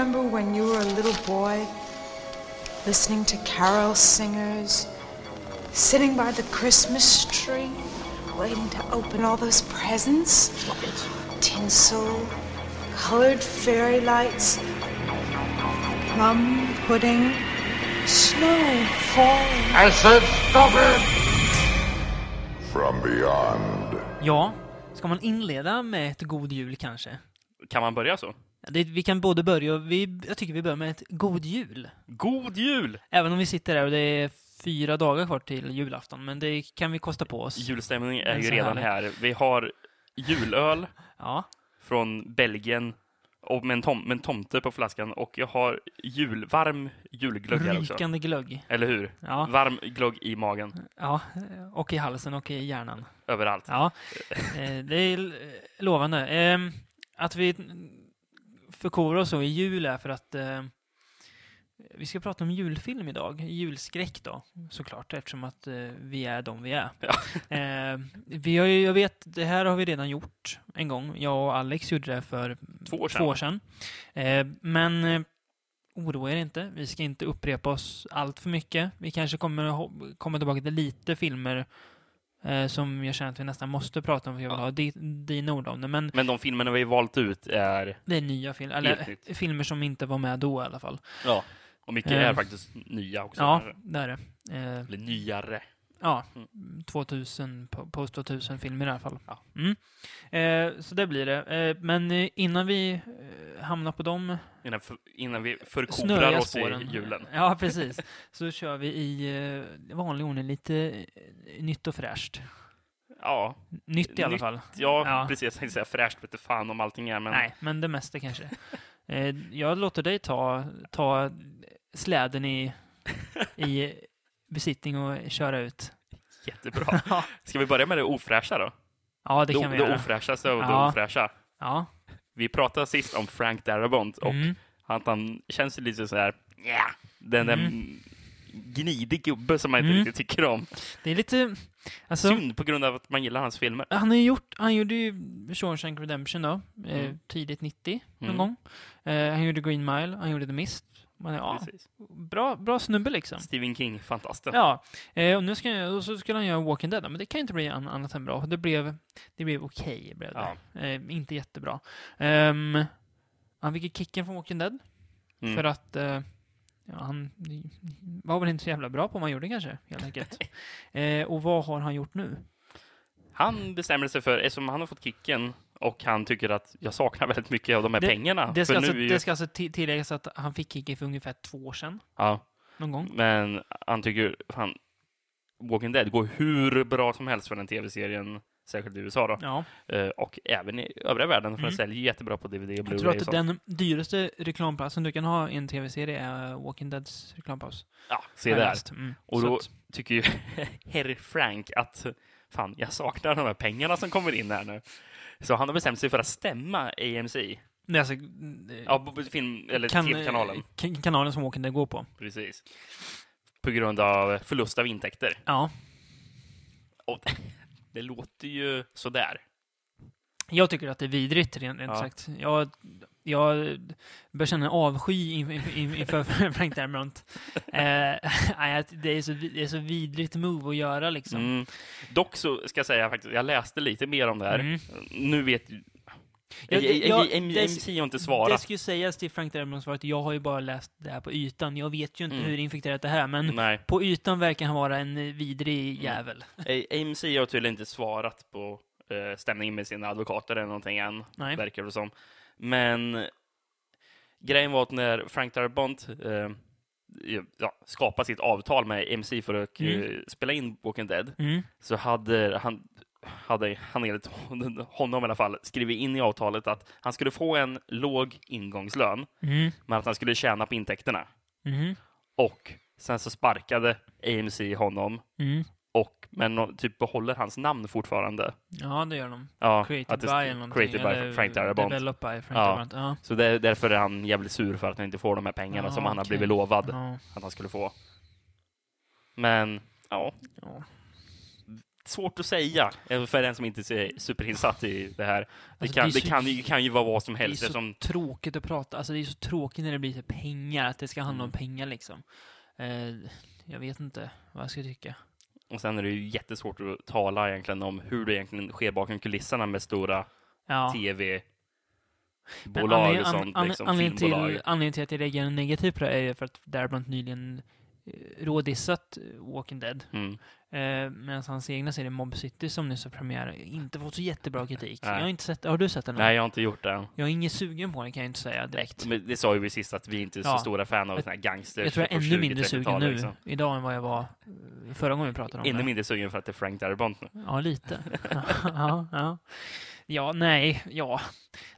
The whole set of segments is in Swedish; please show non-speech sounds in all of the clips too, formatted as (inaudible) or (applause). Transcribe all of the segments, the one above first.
remember when you were a little boy, listening to carol singers, sitting by the Christmas tree, waiting to open all those presents? Stop. Tinsel, colored fairy lights, plum pudding, snow falling. I said stop it! From beyond. Ja, ska man inleda med ett god jul kanske? Kan man börja så? Det, vi kan både börja och vi, jag tycker vi börjar med ett god jul. God jul! Även om vi sitter där och det är fyra dagar kvar till julafton, men det kan vi kosta på oss. Julstämning är ju redan här. Vi har julöl Ja, från Belgien och med en, tom, med en tomte på flaskan och jag har jul, varm julglögg här också. rykande glögg. Eller hur? Ja, Varm glögg i magen, ja, och i halsen och i hjärnan. överallt. Ja, eh, det är lovande. Eh, Att vi förkovrar oss i jul är för att eh, vi ska prata om julfilm idag. Julskräck då, såklart, eftersom att eh, vi är de vi är. Ja. (laughs) Eh, vi har ju, jag vet, det här har vi redan gjort en gång. Jag och Alex gjorde det för Två år sedan. två år sedan. Eh, men eh, oroa er inte, vi ska inte upprepa oss allt för mycket. Vi kanske kommer komma tillbaka till lite filmer eh, som jag känner att vi nästan måste prata om för jag vill Ja. ha di, dina ord om det. Men Men de filmerna vi valt ut är... det är nya filmer, eller nytt. filmer som inte var med då i alla fall. Ja. Och mycket Eh. är faktiskt nya också. Ja, kanske. det är det. Eh, Eller nyare. ja, Mm. 2000, po- post 2000 filmer i alla fall. Ja. Mm. Eh, så det blir det. Eh, men eh, innan vi hamnar på dem Innan, för, innan vi förkovrar oss spåren. i julen. Ja, precis. (laughs) Så kör vi i eh, vanlig ordning lite eh, nytt och fräscht. Ja, Nytt i alla Nytt, fall. ja, Ja. precis. Jag tänkte säga fräscht vete fan om allting är, men Nej, men det mesta kanske. (laughs) Eh, jag låter dig ta, ta släden i, i besittning och köra ut. jättebra. (laughs) Ska vi börja med det ofräscha då? ja det det, kan vi det göra. ofräschaste av det Ja. ofräscha. Ja. Vi pratade sist om Frank Darabont och Mm. att han känns lite så här, ja, den där Mm. gnidig gubbe som man inte Mm. riktigt tycker om. Det är lite... Alltså, Synd på grund av att man gillar hans filmer. han, har gjort, han gjorde ju Shawshank Redemption då, eh, Mm. tidigt 90 någon Mm. gång. Eh, han gjorde Green Mile, han gjorde The Mist. Man, ja, Precis. bra, bra snubbe liksom. Stephen King, fantasten. Ja, eh, och nu ska jag, och så skulle han göra Walking Dead, men det kan inte bli an, annat än bra. Det blev, det blev okej, blev det. Eh, inte jättebra. Ehm, han fick ju kicken från Walking Dead, Mm. för att eh, ja, han var väl inte så jävla bra på vad han gjorde kanske, helt enkelt. (laughs) eh, och vad har han gjort nu? Han bestämmer sig för, eftersom han har fått kicken och han tycker att jag saknar väldigt mycket av de här Det- pengarna. Det ska, alltså, ju, det ska alltså ti- tilläggas att han fick kicken för ungefär två år sedan, ja, någon gång. men han tycker, fan, Walking Dead går hur bra som helst för den tv-serien, särskilt i USA då. Ja, Eh, och även i övriga världen, för Mm. den säljer jättebra på DVD och jag Blu-ray tror och att den dyraste reklamplatsen du kan ha i en tv-serie är Walking Deads reklampaus. Ja, se jag där. Mm. Och då att- tycker ju (laughs) herr Frank att fan, jag saknar de här pengarna som kommer in här nu. Så han har bestämt sig för att stämma AMC. Är alltså, Ja, film, eller kan- tv-kanalen. kan- kanalen som Walking Dead går på. Precis. På grund av förlust av intäkter. Ja. Och (laughs) det låter ju sådär. Jag tycker att det är vidrigt, rent, rent Ja. sagt. Jag, jag börjar känna en avsky inför, Frank Darabont. Eh, det, är så, det är så vidrigt move att göra, liksom. Mm. Dock så ska jag säga faktiskt, jag läste lite mer om det här. Mm. Nu vet ju... Ja, det- ja, det- AMC har inte Det svarat. ska ju sägas till Frank Darabonts svar att jag har ju bara läst det här på ytan. Jag vet ju inte Mm. hur infekterat det här är, men Nej. på ytan verkar han vara en vidrig jävel. A- AMC har tydligen inte svarat på eh, stämningen med sina advokater eller någonting än, Nej. verkar det som. Men grejen var att när Frank Darabont eh, ja, skapade sitt avtal med AMC för att eh, Mm. spela in Walking Dead, Mm. så hade han, hade han enligt (laughs) honom i alla fall skrivit in i avtalet att han skulle få en låg ingångslön, Mm. men att han skulle tjäna på intäkterna. Mm. Och sen så sparkade AMC honom, Mm. Och, men typ behåller hans namn fortfarande. Ja, det gör de. Ja, Created by eller någonting. created by eller Frank Darabont. Developed by Frank Ja. Darabont. Ja. Så det, därför är han jävligt sur för att han inte får de här pengarna Ja, som han har blivit lovad Ja. att han skulle få. Men, ja, svårt att säga eh, för den som inte är superinsatt i det här. Det, Alltså, kan, det är det, så- kan, ju, kan ju vara vad som Det är helst. så Eftersom, tråkigt att prata, alltså det är så tråkigt när det blir så pengar, att det ska handla om Mm. pengar liksom. Eh, jag vet inte vad jag ska tycka. Och sen är det ju jättesvårt att tala egentligen om hur det egentligen sker bakom kulisserna med stora Ja. tv-bolag Men och anledning- sånt, an- liksom, anledningen, till, anledningen till att jag reagerar negativt på det är för att Darabont nyligen eh, rådissat eh, Walking Dead. Mm. Eh, Medan hans egna serie Mob City som nyss har premiär inte fått så jättebra kritik. Nej. Jag har inte sett, har du sett den? Nej, jag har inte gjort det. Jag är ingen sugen på den kan jag inte säga direkt. Men det sa ju vi sist att vi inte är så Ja. stora fan av Jag- såna här gangster. Jag tror jag är ännu mindre 20-30-talet, sugen nu liksom. idag än vad jag var eh, förra gången vi pratade om Ännu det. mindre sugen för att det är Frank Darabont nu. Ja, lite. (laughs) ja, ja. ja, nej, ja.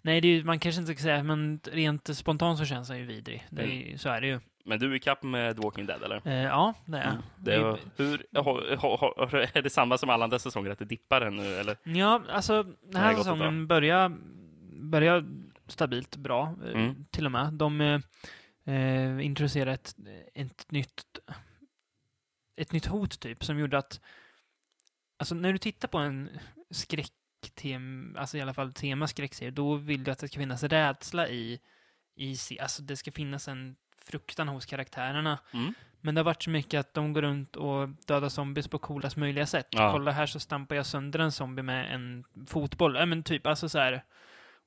Nej, är, man kanske inte ska säga, men rent spontant så känns han ju vidrig. Det är, Mm. Så är det ju. Men du är ikapp med The Walking Dead, eller? Eh, ja, det är jag. Det var, hur, har- har- har- är det samma som alla andra säsonger, att det dippar den nu, eller? Ja, alltså den här säsongen börjar, börjar stabilt bra, eh, Mm. till och med. De eh, introducerade ett, ett nytt ett nytt hot typ som gjorde att alltså när du tittar på en skräcktema, alltså i alla fall tema skräckserie, då vill du att det ska finnas rädsla i, i alltså det ska finnas en fruktan hos karaktärerna. Mm. Men det har varit så mycket att de går runt och dödar zombies på coolast möjliga sätt. Ja. Kolla här så stampar jag sönder en zombie med en fotboll. Ja men typ, alltså så här.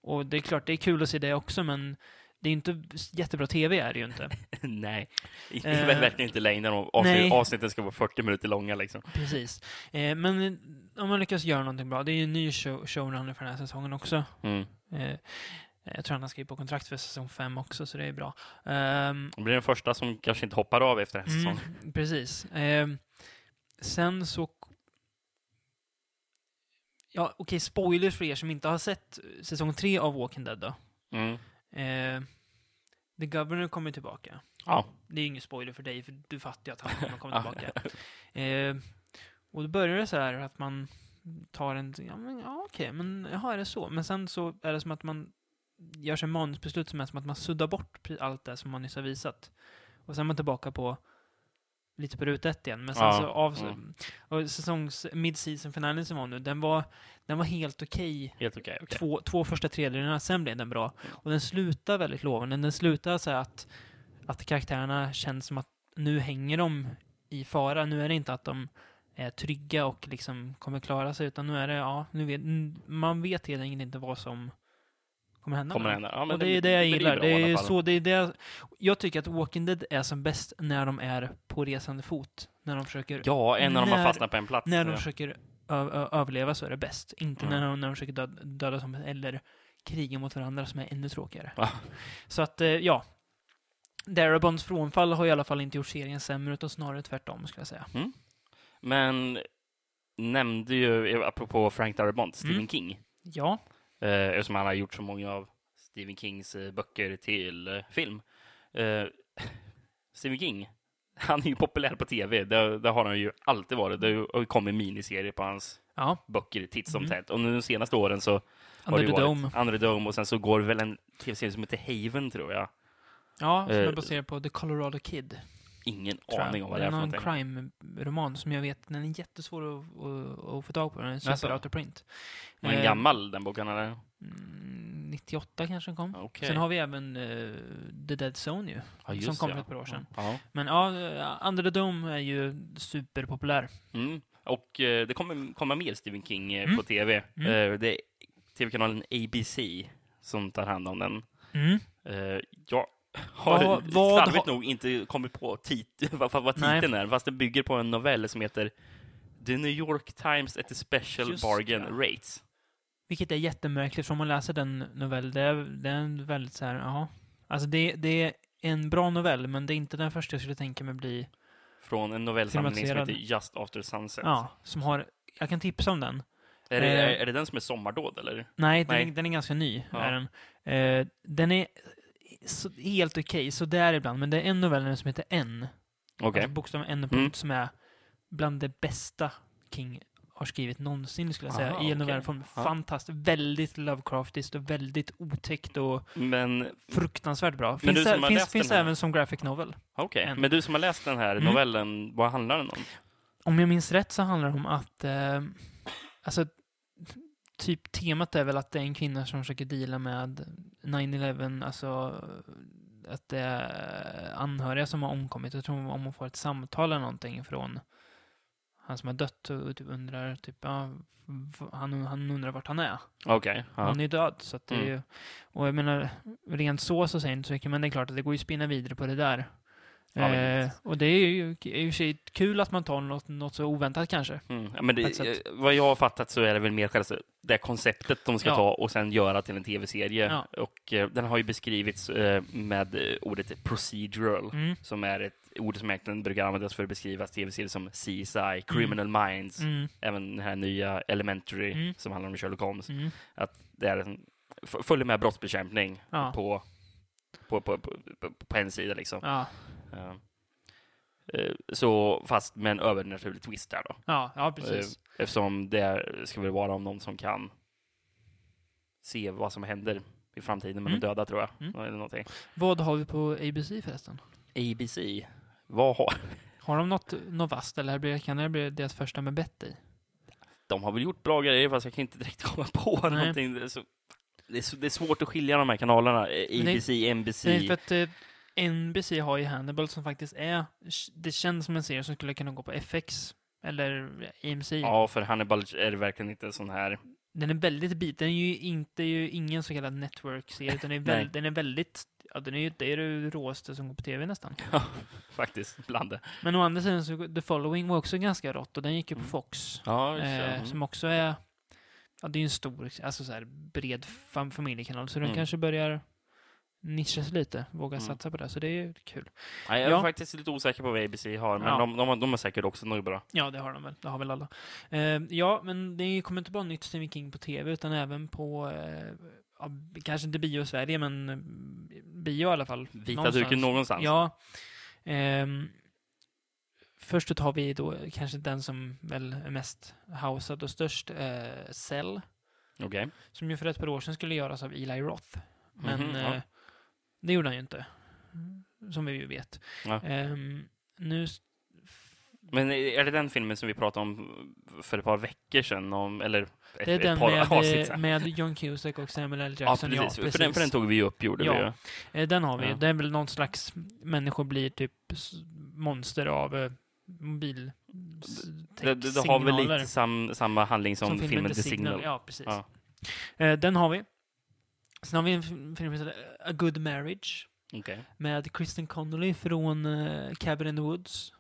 Och det är klart, det är kul att se det också, men det är inte jättebra tv är det ju inte. (laughs) Nej, det Eh, (laughs) är verkligen inte längden nej. avsnitt, avsnitten ska vara 40 minuter långa liksom. Precis. Eh, men eh, om man lyckas göra någonting bra, det är ju en ny show, showrunner för den här säsongen också. Mm. Eh, jag tror han har skrivit på kontrakt för säsong fem också, så det är bra. Ehm, Det blir den första som kanske inte hoppar av efter en säsong. Mm, precis. Ehm, sen så... Ja, okej, spoilers för er som inte har sett säsong tre av Walking Dead då. Mm. Ehm, The Governor kommer tillbaka. Ja. Det är ingen spoiler för dig, för du fattar ju att han kommer komma (laughs) tillbaka. Ehm, och då börjar det så här att man tar en... Ja, men, ja okej, men jaha, är det så? Men sen så är det som att man gör sig manusbeslut som är som att man suddar bort allt det som man nyss har visat. Och sen är man tillbaka på lite på ruta ett igen. Men sen Ja, så av... mm. Och säsongs mid-season finalen som var nu, den var, den var helt okej. Helt okej. okej. Två, två första tredjedelarna, sen blev den bra. Och den slutar väldigt lovande. Den slutar så att, att karaktärerna känns som att nu hänger de i fara. Nu är det inte att de är trygga och liksom kommer klara sig, utan nu är det, ja, nu vet, man vet helt enkelt inte vad som kommer hända. Kommer det hända? Ja, men och det är det jag gillar. Det är, så, det är det, jag tycker att Walking Dead är som bäst när de är på resande fot. När de försöker Ja, en när de har När- fastnat på en plats. när de ja. försöker överleva så är det bäst. Inte Mm. när, de, när de försöker döda, döda som eller kriga mot varandra som är ännu tråkigare. Så att, eh, ja. Darabons frånfall har i alla fall inte gjort serien sämre, utan snarare tvärtom, skulle jag säga. Men nämnde ju, apropå Frank Darabont, Stephen Mm. King. Ja, Eh, eftersom han har gjort så många av Stephen Kings eh, böcker till eh, film. Eh, (laughs) Stephen King, (laughs) han är ju populär på tv. Det, det har han ju alltid varit. Det har ju kommit miniserier på hans ja. böcker titt som Mm. tätt. Och nu de senaste åren så har Under det the ju varit Dome. Under the Dome och sen så går det väl en tv-serie som heter Haven, tror jag. Ja, som är baserad på The Colorado Kid. Ingen jag. aning om vad det är för någon någonting. crime-roman som jag vet, den är jättesvår att, att, att få tag på. Den är super out of print. Var den Eh, gammal, den boken? Eller? mm, 98 kanske den kom. Okej. Sen har vi även eh, The Dead Zone ju. Ja, just som kom det, för ja. ett par år sedan. Ja. Men ja, eh, Under the Dome är ju superpopulär. Mm. Och eh, det kommer komma mer Stephen King Mm. på tv. Mm. Det är tv-kanalen ABC som tar hand om den. Mm. Jag har Vad- vad slarvigt har- nog inte kommit på tit (laughs) vad, vad, vad Nej. titeln är, fast den bygger på en novell som heter The New York Times at a Special Just Bargain det. Rates. Vilket är jättemärkligt, för om man läser den novell, det är, det är en väldigt så här, ja. Alltså det, det är en bra novell, men det är inte den första jag skulle tänka mig bli, Från en novellsamling som heter Just After Sunset. ja, som har, jag kan tipsa om den. Är, det, Eh. är, det den som är Sommardåd, eller? Nej, den, Nej. Är, den är ganska ny. Ja. Är den. Eh, den är så, helt okej, så där ibland, men det är en novell som heter N. Okej. Alltså bokstaven N Mm. som är bland det bästa King har skrivit någonsin, skulle jag säga, Aha, i en novellform. Ja. Fantastiskt. Väldigt Lovecraftiskt och väldigt otäckt och Men fruktansvärt bra. Men Finns, du som ä- har finns, läst finns även som graphic novel. okej, En. men du som har läst den här Mm. novellen, vad handlar den om? om jag minns rätt så handlar det om att, eh, alltså, typ temat är väl att det är en kvinna som försöker deala med 9-11, alltså att det är anhöriga som har omkommit. Jag tror om hon får ett samtal eller någonting från han som har dött och typ undrar, typ, ja, han, han undrar vart han är. Okej. ja. Han är död, så att det är Mm. ju, och jag menar, rent så så säger jag inte så mycket, men det är klart att det går ju att spinna vidare på det där. Ja, eh, och det är ju i och för sig kul att man tar något, något så oväntat kanske. Mm. Ja, men det, vad jag har fattat så är det väl mer själva det konceptet de ska Ja. ta och sen göra till en tv-serie. Och eh, den har ju beskrivits eh, med eh, ordet procedural, Mm. som är ett ord som egentligen brukar användas för att beskriva tv-serier som CSI, Criminal Minds, Mm. även den här nya Elementary Mm. som handlar om Sherlock Holmes. Mm. Att det är en, följer med brottsbekämpning på, på, på, på, på en sida liksom. Ja. Eh, Så fast med en övernaturlig twist där då. ja, ja, precis. Eh, Eftersom det ska väl vara om någon som kan se vad som händer i framtiden med Mm. de döda tror jag. Mm. Eller någonting. Vad har vi på ABC förresten? ABC, vad har... Har de något, något vasst, eller blir, kan det bli deras första med Betty? De har väl gjort bra grejer fast jag kan inte direkt (laughs) komma på Nej. någonting. Det är, så, det, är så, det är svårt att skilja de här kanalerna. Eh, ABC, NBC. Nej, för att eh, NBC har ju Hannibal som faktiskt är, det känns som en serie som skulle kunna gå på FX. Eller AMC. Ja, för Hannibal är det verkligen inte sån här... Den är väldigt bit. Den är ju inte ju ingen så kallad network-serie. Den är, (laughs) väl, Nej. den är väldigt, ja den är ju, det är det råaste som går på tv nästan. (laughs) Faktiskt, bland det. Men å andra sidan så, The Following var också ganska rått och den gick ju på Mm. Fox. Ja, just det. Eh, Mm. som också är, ja det är ju en stor, alltså så här bred fam familjekanal. Så den Mm. kanske börjar nischa sig lite, våga Mm. satsa på det. Så det är ju kul. Nej, jag är Ja. faktiskt lite osäker på vad ABC har, men Ja. de, de, de har säkert också något bra. Ja, det har de väl. Det har väl alla. Eh, ja, men det kommer inte bara nytt Stephen King på tv, utan även på, eh, ja, kanske inte bio i Sverige, men eh, bio i alla fall. Vita duken någonstans. Ja. Ehm, först tar vi då kanske den som väl är mest housead och störst, eh, Cell, Okej. som ju för ett par år sedan skulle göras av Eli Roth. Men Mhm, ja. Det gjorde han ju inte, som vi ju vet. Ja. Ehm, nu Men är det den filmen som vi pratade om för ett par veckor sedan? Om, eller ett, Det är den par med, eh, med John Cusack och Samuel L. Ja, Jackson. precis. För, den, för den tog vi ju upp, gjorde Ja. vi ju. Eh, Den har vi. Ja. Det är väl någon slags människor blir typ monster av eh, mobil Det, det, det har väl lite sam, samma handling som, filmen The Signal. Ja, precis. Ja. Eh, Den har vi. Sen har vi en film som heter A Good Marriage Okej. med Kristen Connolly från eh, Cabin in the Woods.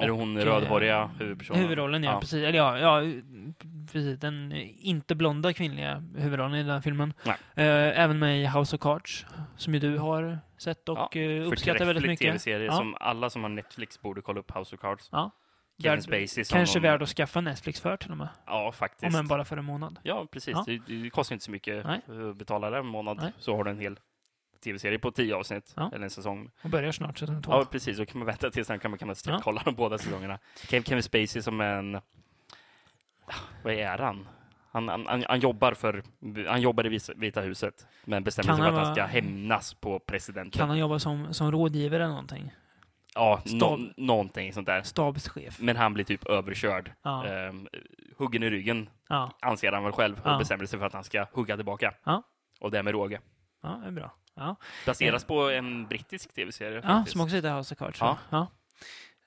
Är det hon Och, rödhåriga eh, huvudpersonen? Huvudrollen, ja, Ja. Precis. Eller ja, ja, precis. Den inte blonda kvinnliga huvudrollen i den här filmen. Eh, även med i House of Cards, som ju du har sett och Ja, eh, uppskattar väldigt mycket. tv-serie Ja. som alla som har Netflix borde kolla upp House of Cards. Ja. Kevin Spacey som Kanske någon- värd att skaffa Netflix för till och med. Ja, faktiskt. Om än bara för en månad. Ja, precis. Ja. Det, det kostar inte så mycket Nej. att betala det en månad. Nej. Så har du en hel tv-serie på tio avsnitt, Ja. eller en säsong. Och börjar snart säsong två. Ja, precis. Då kan man vänta tills sen kan man kunna Ja. kolla de båda säsongerna. Kev- Kevin Spacey som en... Vad är han? Han, han, han, jobbar för... Han jobbar i Vita huset, men bestämmer Kan sig för att han ska hämnas på presidenten. Kan han jobba som, som rådgivare eller någonting? Ja, Stab- nå, någonting sånt där. Stabschef? Men han blir typ överkörd. Ja. Ehm, huggen i ryggen, Ja, anser han väl själv, och Ja. bestämmer sig för att han ska hugga tillbaka. Ja. Och det med råge. ja, det är bra. Ja, Baseras på en brittisk tv-serie. ja som också heter House of Cards. Ja. Ja,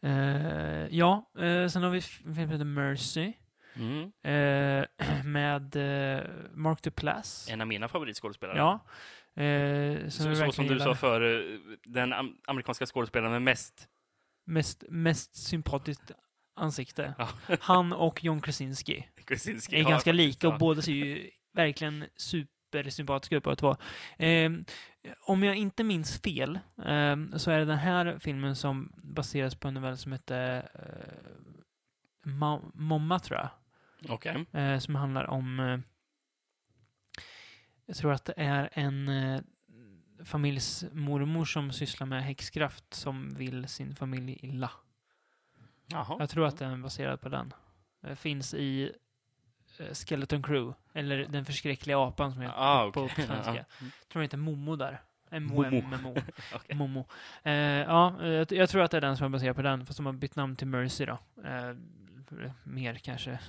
Eh, ja eh, sen har vi f- en film som heter Mercy. Mm. eh, (clears throat) med eh, Mark Duplass. En av mina favoritskådespelare. Ja. Eh, som Så, så som du gillar. sa för den am amerikanska skådespelaren med mest... Mest, mest sympatiskt ansikte. Ja. (laughs) Han och John Krasinski Krasinski. är ganska lika och båda ser ju verkligen supersympatiska ut båda två. Eh, om jag inte minns fel eh, så är det den här filmen som baseras på en novell som heter eh, Ma- Momma, tror jag. Okej. Eh, som handlar om... Eh, jag tror att det är en eh, familjs mormor som sysslar med häxkraft som vill sin familj illa. Jaha. Jag tror att den är baserad på den. Det finns i eh, Skeleton Crew, eller Den förskräckliga apan som heter Ah, på, okej. på svenska. (laughs) Ja. Jag tror heter Momo där. M-O-M-M-O. (laughs) Okej. Momo. Eh, ja, eh, jag, jag tror att det är den som är baserad på den, fast de har bytt namn till Mercy då. Eh, mer kanske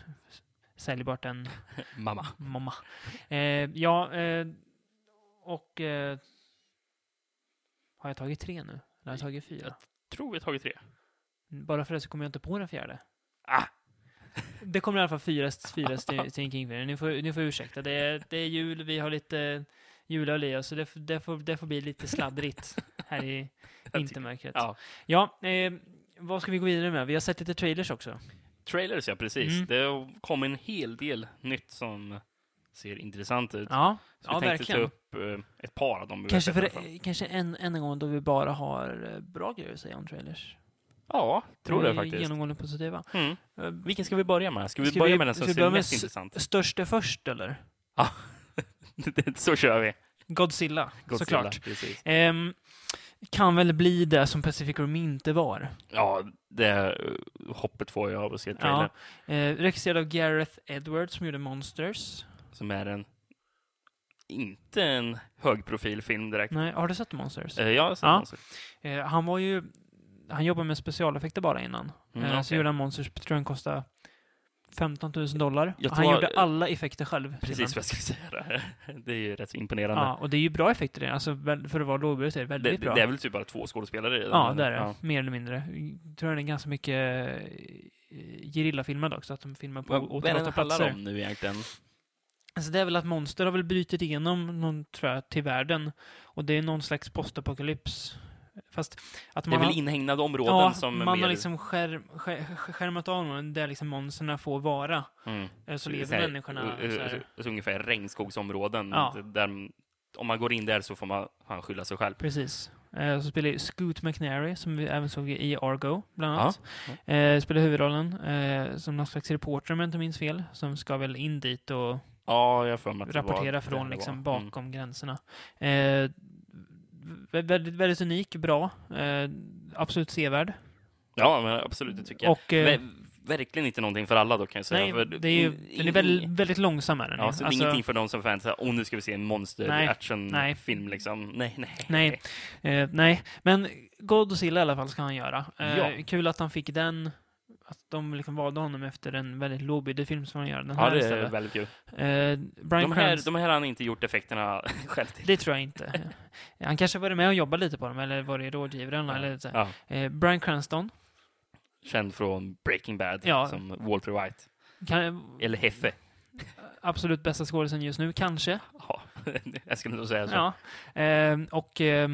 säljbart än (laughs) Mamma. Mamma. Eh, ja, eh, och... Eh, har jag tagit tre nu? Eller har jag tagit fyra? Tror vi har tagit tre. Bara för det så kommer jag inte på den fjärde. Ah! Det kommer i alla fall fyra, fyra (laughs) Stephen King-filmer. Ni får, ni får ursäkta. Det är, det är jul, vi har lite julöl i oss, så det, det, får, det får bli lite sladdrigt här i (laughs) vintermörkret. Ja. Ja, eh, vad ska vi gå vidare med? Vi har sett lite trailers också. Trailers, ja precis. Mm. Det kom en hel del nytt som ser intressant ut. Ja, Så vi ja tänkte verkligen. ta upp eh, ett par av dem. vi Kanske, för, kanske en, en gång då vi bara har eh, bra grejer att säga om trailers. Ja, tror det Vi är faktiskt. Genomgående positiva. Mm. Eh, Vilken ska vi börja med? Ska vi Ska börja vi- med den som vi ser mest intressant? Störste först, eller? (laughs) Så kör vi. Godzilla, Godzilla, såklart. Precis. Kan väl bli det som Pacific Rim inte var. Ja, det hoppet får jag av att se trailern. Ja. Eh, regisserad av Gareth Edwards som gjorde Monsters. Som är en... Inte en högprofilfilm direkt. Nej, har du sett Monsters? Eh, jag har sett Ja. Monster. Eh, han var ju... Han jobbade med specialeffekter bara innan. Mm, eh, Så okej. gjorde han Monsters, tror jag den kostade 15 000 dollar. Och han tror- gjorde alla effekter själv. Precis vad jag skulle säga. där. (laughs) Det är ju rätt imponerande. Ja, och det är ju bra effekter det. Alltså, för att vara lågbudget är det det, väldigt bra. det är väl typ bara två skådespelare i den? Ja, det är det. Ja. Mer eller mindre. Jag tror det är ganska mycket eh, gerillafilmad också, att de filmar på Vad, vad är otillåtna det det platser. om nu egentligen? Alltså det är väl att monster har väl brutit igenom någon, tror jag, till världen. Och det är någon slags postapokalyps. Fast att Det är man väl inhägnade områden Ja, som man mer... har liksom skärm, skär, skärmat av någon där liksom monsterna får vara. Mm. Eh, Så lever Så här, människorna så här. så ungefär regnskogsområden. Ja. Där, om man går in där så får man han skylla sig själv. Precis. Eh, Så spelar Scoot McNairy, som vi även såg i Argo, bland annat. Ja. Eh, spelar huvudrollen eh, som någon slags reporter, om jag inte minns fel, som ska väl in dit och Ja, rapportera från liksom. Mm. bakom gränserna. Eh, väldigt, väldigt unik, bra. Eh, absolut sevärd. Ja, men absolut, det tycker jag. Och, eh, Ver- verkligen inte någonting för alla då kan jag säga. nej, för det är ju, den är väldigt, väldigt långsam är den. Ja, så det är Alltså, ingenting för de som fans åh nu ska vi se en Nej, monster-action-film liksom. Nej, nej. Nej. Eh, nej, men Godzilla i alla fall ska han göra. Eh, Ja. Kul att han fick den, att de liksom valde honom efter en väldigt lågbudget film som han gör. Den Ja, här det är istället. väldigt kul. Eh, Brian De här, de här har han inte gjort effekterna (laughs) själv till. Det tror jag inte. Han kanske varit med och jobbat lite på dem, eller varit rådgivare eller, eller så. Ja, Eh, Brian Cranston. känd från Breaking Bad, Ja. som Walter White. Kan, Eller Heffe. absolut bästa skådisen just nu, kanske. Ja, (laughs) jag skulle nog säga så. Ja. Eh, och eh,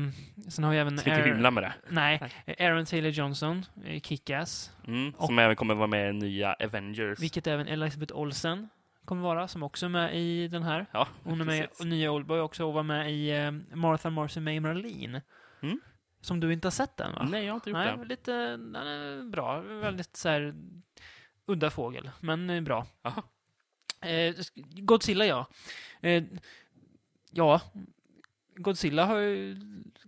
sen har vi även... Ska inte Aaron- hymla med det. Nej, Aaron Taylor Johnson, eh, Kick-Ass. Mm, Och- som även kommer vara med i nya Avengers. Vilket även Elizabeth Olsen kommer vara, som också är med i den här. Ja, Hon är med i nya Oldboy också och var med i eh, Martha Marcy May Marlene. Mm. Som du inte har sett än va? Nej, jag har inte gjort Nej, det. lite den är bra. Väldigt så här udda fågel, men eh, bra. Aha. Eh, Godzilla, ja. Eh, ja, Godzilla har ju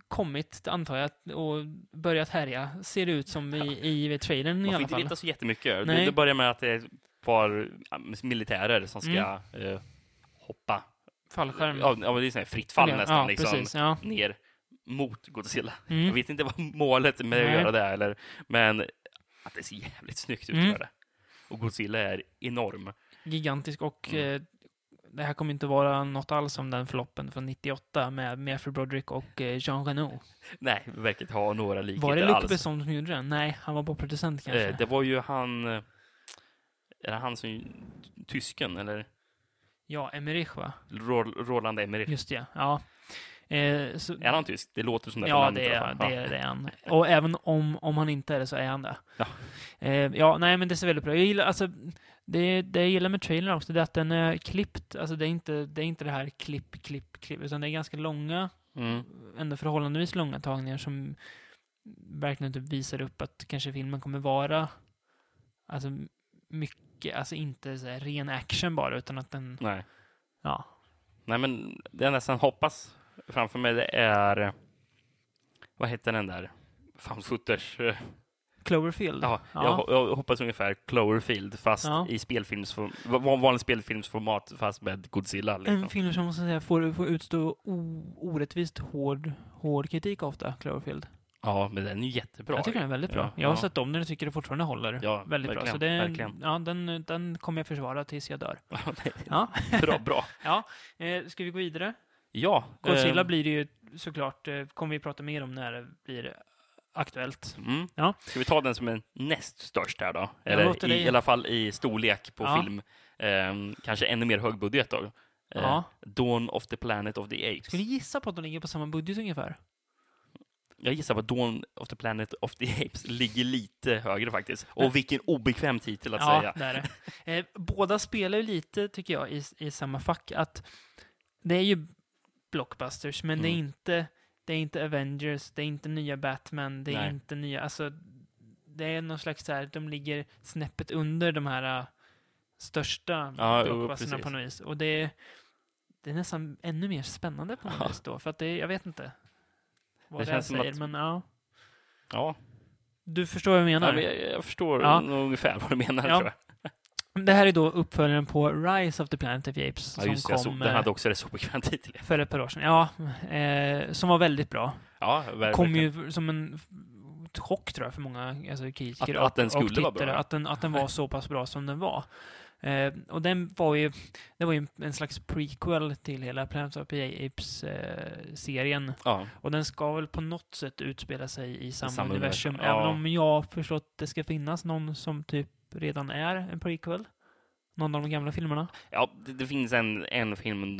kommit, antar jag, och börjat härja, ser det ut som i, i trailern i Man får alla inte fall. veta så jättemycket. Nej. det börjar med att det är ett par militärer som ska Mm. eh, hoppa. Fallskärm. Ja, det är sån fritt fall nästan. ja, liksom, precis. Ja. Ner mot Godzilla. Mm. Jag vet inte vad målet med att Nej. göra det är, eller, men att det ser jävligt snyggt ut. Mm. det. Och Godzilla är enorm. gigantisk och Mm. eh, det här kommer inte vara något alls som den floppen från 98 med Matthew Broderick och eh, Jean Reno. Nej, det verkar inte ha några likheter Var det Luc alls. Besson som gjorde den? Nej, han var bara producent kanske. Eh, det var ju han... eh, Är det han som... Tysken, eller? Ja, Emmerich va? Ro- Roland Emmerich. Just det, ja. Eh, så, Är han tysk? Det låter som det ja, det är, det, är, det är han. Och även om, om han inte är det så är han det. Ja. Eh, ja, nej men det ser väldigt bra Jag gillar, alltså, det, det jag gillar med trailern också, det är att den är klippt. Alltså det är inte det, är inte det här klipp, klipp, klipp, utan det är ganska långa Mm. ändå förhållandevis långa tagningar som verkligen typ visar upp att kanske filmen kommer vara alltså mycket, alltså inte så här ren action bara, utan att den, Nej. ja, Nej, men det jag nästan hoppas framför mig, det är... Vad heter den där? Found footage. eh, Cloverfield. Ja, Ja. Jag, jag hoppas ungefär Cloverfield, fast Ja. i spelfilmsform, va- vanlig spelfilmsformat, fast med Godzilla. Liksom. En film som måste säga får, får utstå orättvist hård, hård kritik ofta, Cloverfield. Ja, men den är ju jättebra. jag tycker den är väldigt bra. Ja, jag har sett om den och tycker det fortfarande håller Ja, väldigt bra. Så det, verkligen. ja, den, den kommer jag försvara tills jag dör. (laughs) Ja, bra, bra. (laughs) ja. Eh, ska vi gå vidare? Ja. Godzilla eh, blir det ju såklart, eh, kommer vi prata mer om när det blir aktuellt. Mm. Ja. Ska vi ta den som är näst störst här då? Eller i, i alla fall i storlek på Ja. film. Ehm, kanske ännu mer högbudget då. Eh, Ja. Dawn of the Planet of the Apes. Ska ni gissa på att de ligger på samma budget ungefär? Jag gissar på att Dawn of the Planet of the Apes ligger lite högre faktiskt. Och vilken obekväm titel att ja, säga. det är det. (laughs) Eh, båda spelar ju lite, tycker jag, i, i samma fack. Att det är ju blockbusters, men det är Mm. inte det är inte Avengers, det är inte nya Batman, det är Nej. inte nya, alltså det är någon slags så här, de ligger snäppet under de här äh, största Ja, blockbusterna på något vis. Och det är, det är nästan ännu mer spännande på något Ja. vis då, för att det är, jag vet inte vad Det det, känns som säger, att- men ja. Ja, Du förstår vad jag menar? ja men jag, jag förstår Ja. ungefär vad du menar tror jag. Det här är då uppföljaren på Rise of the Planet of the Apes Ja, som just det, jag kom såg, den eh, hade också rätt obekväm titel. för ett par år sedan. Ja, eh, som var väldigt bra. Ja, ver- Kom verkligen. ju som en chock tror jag för många alltså, kritiker Att- att den och, skulle och vara tittare, bra. Att den, att den var så pass bra som den var. Eh, och den var ju, det var ju en slags prequel till hela Planet of the Apes-serien. Ja, och den ska väl på något sätt utspela sig i samma, samma universum. universum, ja. Även om jag har förstått att det ska finnas någon som typ redan är en prequel. Någon av de gamla filmerna. ja det, det finns en, en film,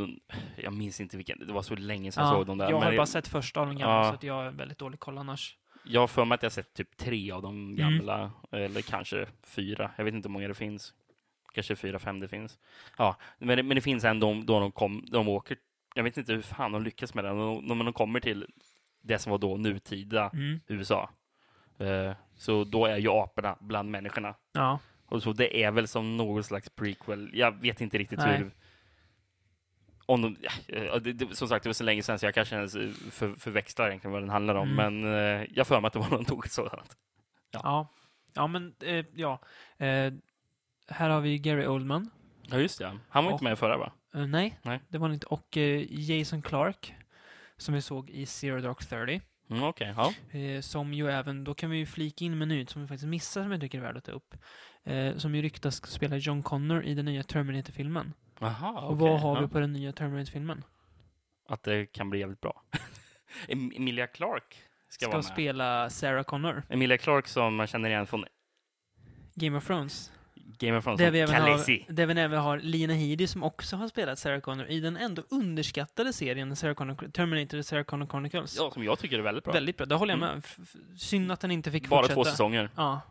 jag minns inte vilken, det var så länge sedan jag Ja, såg dem där. jag har bara sett första av de gamla, Ja. så att jag är väldigt dålig koll annars. Jag har för mig att jag har sett typ tre av de Mm. gamla, eller kanske fyra. Jag vet inte hur många det finns. Kanske fyra, fem det finns. Ja, men det, men det finns en de, då de, kom, de åker, jag vet inte hur fan de lyckas med det, men de, de kommer till det som var då nutida Mm. USA. Eh, så då är ju aporna bland människorna. Ja. Och så det är väl som någon slags prequel. Jag vet inte riktigt Nej. hur... Om de, ja, det, det, som sagt, det var så länge sedan så jag kanske ens för, förväxlar egentligen vad den handlar om. Mm. Men eh, jag för mig att det var (laughs) något sådant. Ja, ja men eh, ja. Eh, här har vi Gary Oldman. Ja, just det. Han var Och- inte med förra, va? Eh, nej, Nej. det var han inte. Och eh, Jason Clark, som vi såg i Zero Dark Thirty. Mm, Okej, ja. Eh, som ju även, då kan vi ju flika in med nytt som vi faktiskt missar som jag tycker är värd att ta upp. Eh, som ju ryktas spela John Connor i den nya Terminator-filmen. Aha, Och okej, vad har ja. vi på den nya Terminator-filmen? Att det kan bli jävligt bra. (laughs) Em- Emilia Clark ska, Ska, spela Sarah Connor. Emilia Clark som man känner igen från Game of Thrones. Game of Thrones, Där vi, även har, där vi även har Lina Headey som också har spelat Sarah Connor i den ändå underskattade serien Sarah Connor, Terminator Sarah Connor Chronicles. Ja, som jag tycker är väldigt bra. Väldigt bra, det håller jag Mm. med. F- Synd att den inte fick Bara fortsätta. två säsonger. Ja.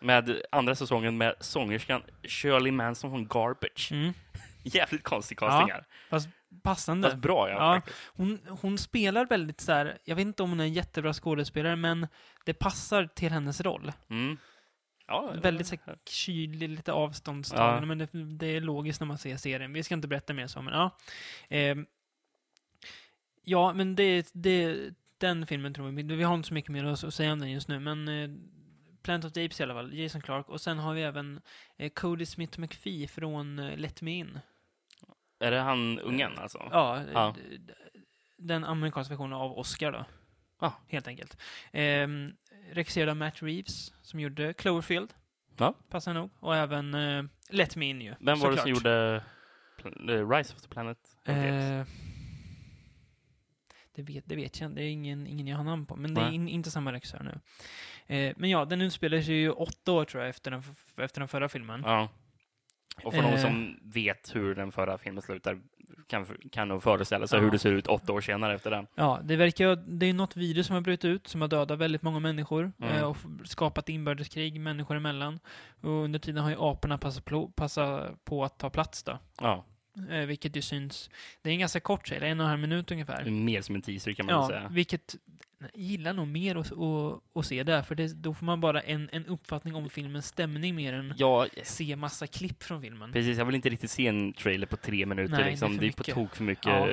Med andra säsongen med sångerskan Shirley Manson från Garbage. Mm. (laughs) Jävligt konstig casting här. Fast passande. Fast bra, ja. Ja. Hon, hon spelar väldigt så här, jag vet inte om hon är en jättebra skådespelare, men det passar till hennes roll. Mm. Ja, Väldigt så här, kylig, lite avståndstagande, Ja. men det, det är logiskt när man ser serien. Vi ska inte berätta mer så, men ja. Ehm, ja, men det, det, den filmen tror vi, vi har inte så mycket mer att, säga om den just nu, men eh, Planet of the Apes i alla fall, Jason Clark, och sen har vi även eh, Cody Smith McPhee från eh, Let Me In. Är det han ungen alltså? Ja, Ja. den amerikanska versionen av Oscar då. Ja. Helt enkelt. Regisserad av Matt Reeves, som gjorde Cloverfield. Ja. Passar nog. Och även eh, Let Me In ju. Vem var det som gjorde eh, Rise of the Planet? of? Eh, det, vet, det vet jag Det är ingen, ingen jag har namn på. Men det är Nej. in, inte samma regissör nu. Eh, men ja, den utspelar sig ju åtta år tror jag efter den, efter den förra filmen. Ja. Och för de Eh. som vet hur den förra filmen slutar kan, kan nog föreställa sig Ja. hur det ser ut åtta år senare efter den. Ja, det verkar det är något virus som har brutit ut som har dödat väldigt många människor Mm. eh, och skapat inbördeskrig människor emellan. Och under tiden har ju aporna passat på, passat på att ta plats då. Ja, Eh, vilket ju syns. Det är en ganska kort serie, en och en halv minut ungefär. mer som en teaser kan man Ja, säga. vilket jag gillar nog mer att, att, att se där, för det, då får man bara en, en uppfattning om filmens stämning mer än Ja, se massa klipp från filmen. precis. Jag vill inte riktigt se en trailer på tre minuter. Nej, det är liksom. det är på tok för mycket. Ja.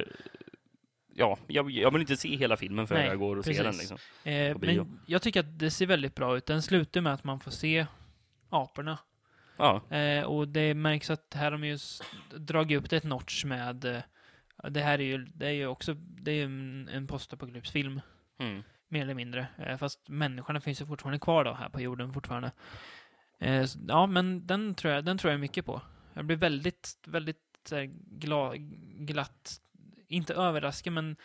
Ja, jag, jag vill inte se hela filmen för Nej, jag går och ser precis. den. Liksom. Eh, men jag tycker att det ser väldigt bra ut. Den slutar med att man får se aporna. Ja, Eh, och det märks att här har de ju dragit upp det ett notch med... Eh, det här är ju, det är ju också det är en, en postapokalypsfilm. Mm. mer eller mindre. Eh, fast människorna finns ju fortfarande kvar då, här på jorden fortfarande. Eh, ja, men den tror, jag, den tror jag mycket på. Jag blir väldigt, väldigt så här, gla, glatt, inte överraskad, men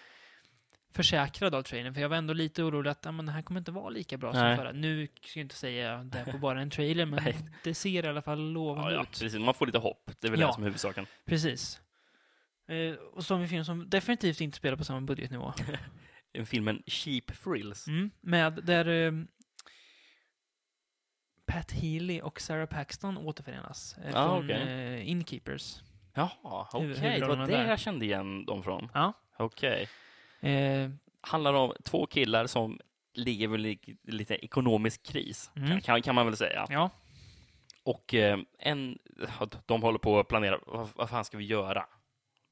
försäkrad av trailern. För jag var ändå lite orolig att ja, men det här kommer inte vara lika bra Nej. som förra. Nu ska jag inte säga det på (laughs) bara en trailer, men det ser i alla fall Ja, lovande ja, ut. precis. Man får lite hopp. Det är väl Ja. det som är huvudsaken. Precis. Eh, och vi en film som definitivt inte spelar på samma budgetnivå. (laughs) En filmen Cheap Thrills. Mm, med där eh, Pat Healy och Sarah Paxton återförenas eh, Ah, från okej. eh, Inkeepers. Jaha, okej. Huvud- det var det jag kände igen dem från. Ja. Okej. Eh, Handlar om två killar som ligger väl i lite ekonomisk kris, Mm. kan, kan, kan man väl säga. ja, Och eh, en, de håller på att planera, vad, vad fan ska vi göra?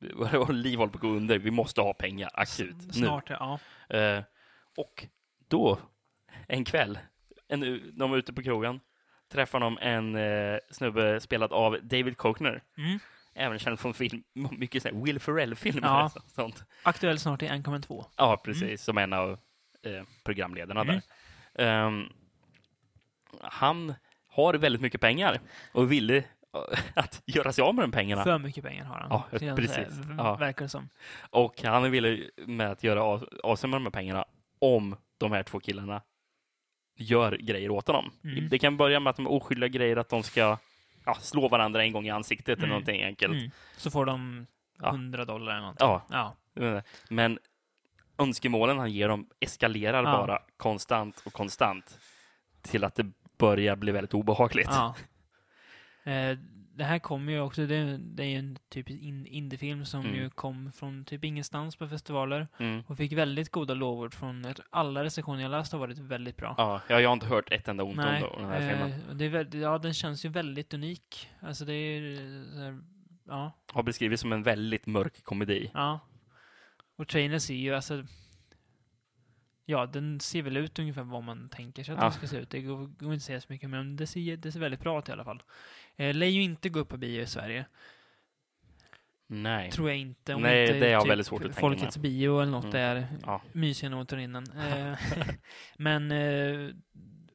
(laughs) Liv håller på att gå under, vi måste ha pengar akut. Nu. snart. Ja. Eh, och då, en kväll, en, de var ute på krogen, träffar de en eh, snubbe spelad av David Kochner, Mm. även känd från film, (laughs) mycket här Will Ferrell-filmer. Ja. Sånt. Aktuell snart i Anchorman 2. Ja, precis, som en av eh, programledarna Mm. där. Ehm, han har väldigt mycket pengar och ville (laughs) att göra sig av med de pengarna. För mycket pengar har han. Ja, precis. säga. V- Ja. Verkar det som. Och han ville med att göra av, av sig med de här pengarna om de här två killarna gör grejer åt honom. Mm. Det kan börja med att de är oskyldiga grejer, att de ska ja, slå varandra en gång i ansiktet eller Mm. någonting enkelt. Mm. Så får de Ja. 100 dollar eller någonting. Ja, Ja. men önskemålen han ger dem eskalerar Ja. bara konstant och konstant till att det börjar bli väldigt obehagligt. (laughs) Eh, det här kommer ju också, det, det är ju en typisk in, indiefilm som Mm. ju kom från typ ingenstans på festivaler Mm. och fick väldigt goda lovord från, alla recensioner jag läst har varit väldigt bra. Ja, jag har inte hört ett enda ont Nej, om den här filmen. eh, det ja, den känns ju väldigt unik. Alltså det är eh, här, ja, Har beskrivits som en väldigt mörk komedi. ja. Och trailern ser ju, alltså, ja, den ser väl ut ungefär vad man tänker sig att Ja. den ska se ut. Det går, går inte att säga så mycket, men det ser, det ser väldigt bra ut i alla fall. Eh, lär ju inte gå upp på bio i Sverige. Nej. Tror jag inte. Om Nej, inte typ det har jag väldigt svårt att tänka Folkets bio eller något Mm. där. Ja. Mysiga nog tar innan. (laughs) Eh, Men eh,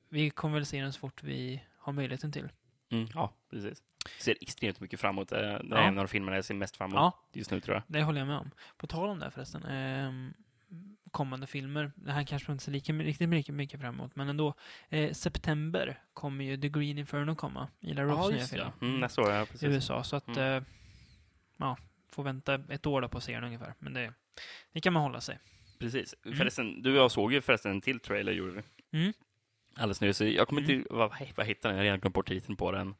vi kommer väl se den så fort vi har möjligheten till. Mm, ja, precis. Ser extremt mycket fram emot. eh, Det är Ja. en av de filmerna jag ser mest fram emot Ja. just nu tror jag. Det håller jag med om. På tal om det förresten. ehm, kommande filmer. Det här kanske man inte ser lika riktigt mycket, mycket fram emot. Men ändå. Eh, september kommer ju The Green Inferno komma. Ila Roths nya film. Mm, nästa år, ja, I precis. USA. Så att, Mm. eh, ja, får vänta ett år då på att se den ungefär. Men det, det kan man hålla sig. precis. Mm. Förresten, du och jag såg ju förresten en till trailer gjorde vi. Mm. Alldeles nyss. Jag kommer inte vad, vad heter den? Jag har redan glömt bort titeln på den.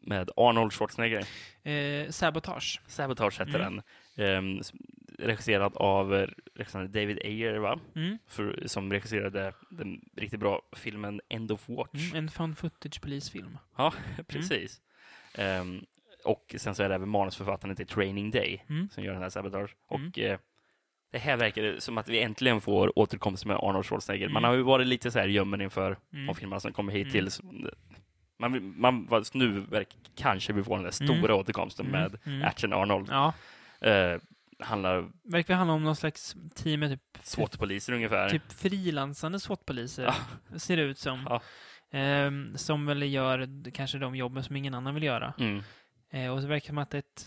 Med Arnold Schwarzenegger. Eh, Sabotage. Sabotage heter Mm. den. S- regisserad av eh, regissören David Ayer, va? Mm. För, som regisserade den riktigt bra filmen End of Watch. Mm, en found footage-polisfilm. Precis. Ehm, och sen så är det även manusförfattaren till Training Day Mm. som gör den här Sabotage. Mm. Och eh, det här verkar som att vi äntligen får återkomst med Arnold Schwarzenegger. Man Mm. har ju varit lite så här ljummen inför Mm. de filmerna som kommer Mm. hittills. Man, man, nu verkar, kanske vi får den där stora Mm. återkomsten Mm. med Mm. Action Arnold. Ja, Eh, handlar verkar handla om någon slags team med typ, SWAT-poliser ungefär. typ frilansande SWAT-poliser. Ja. Ser det ut som. Ja. Ehm, som väl gör kanske de jobben som ingen annan vill göra. Mm. Eh, och så verkar det som att ett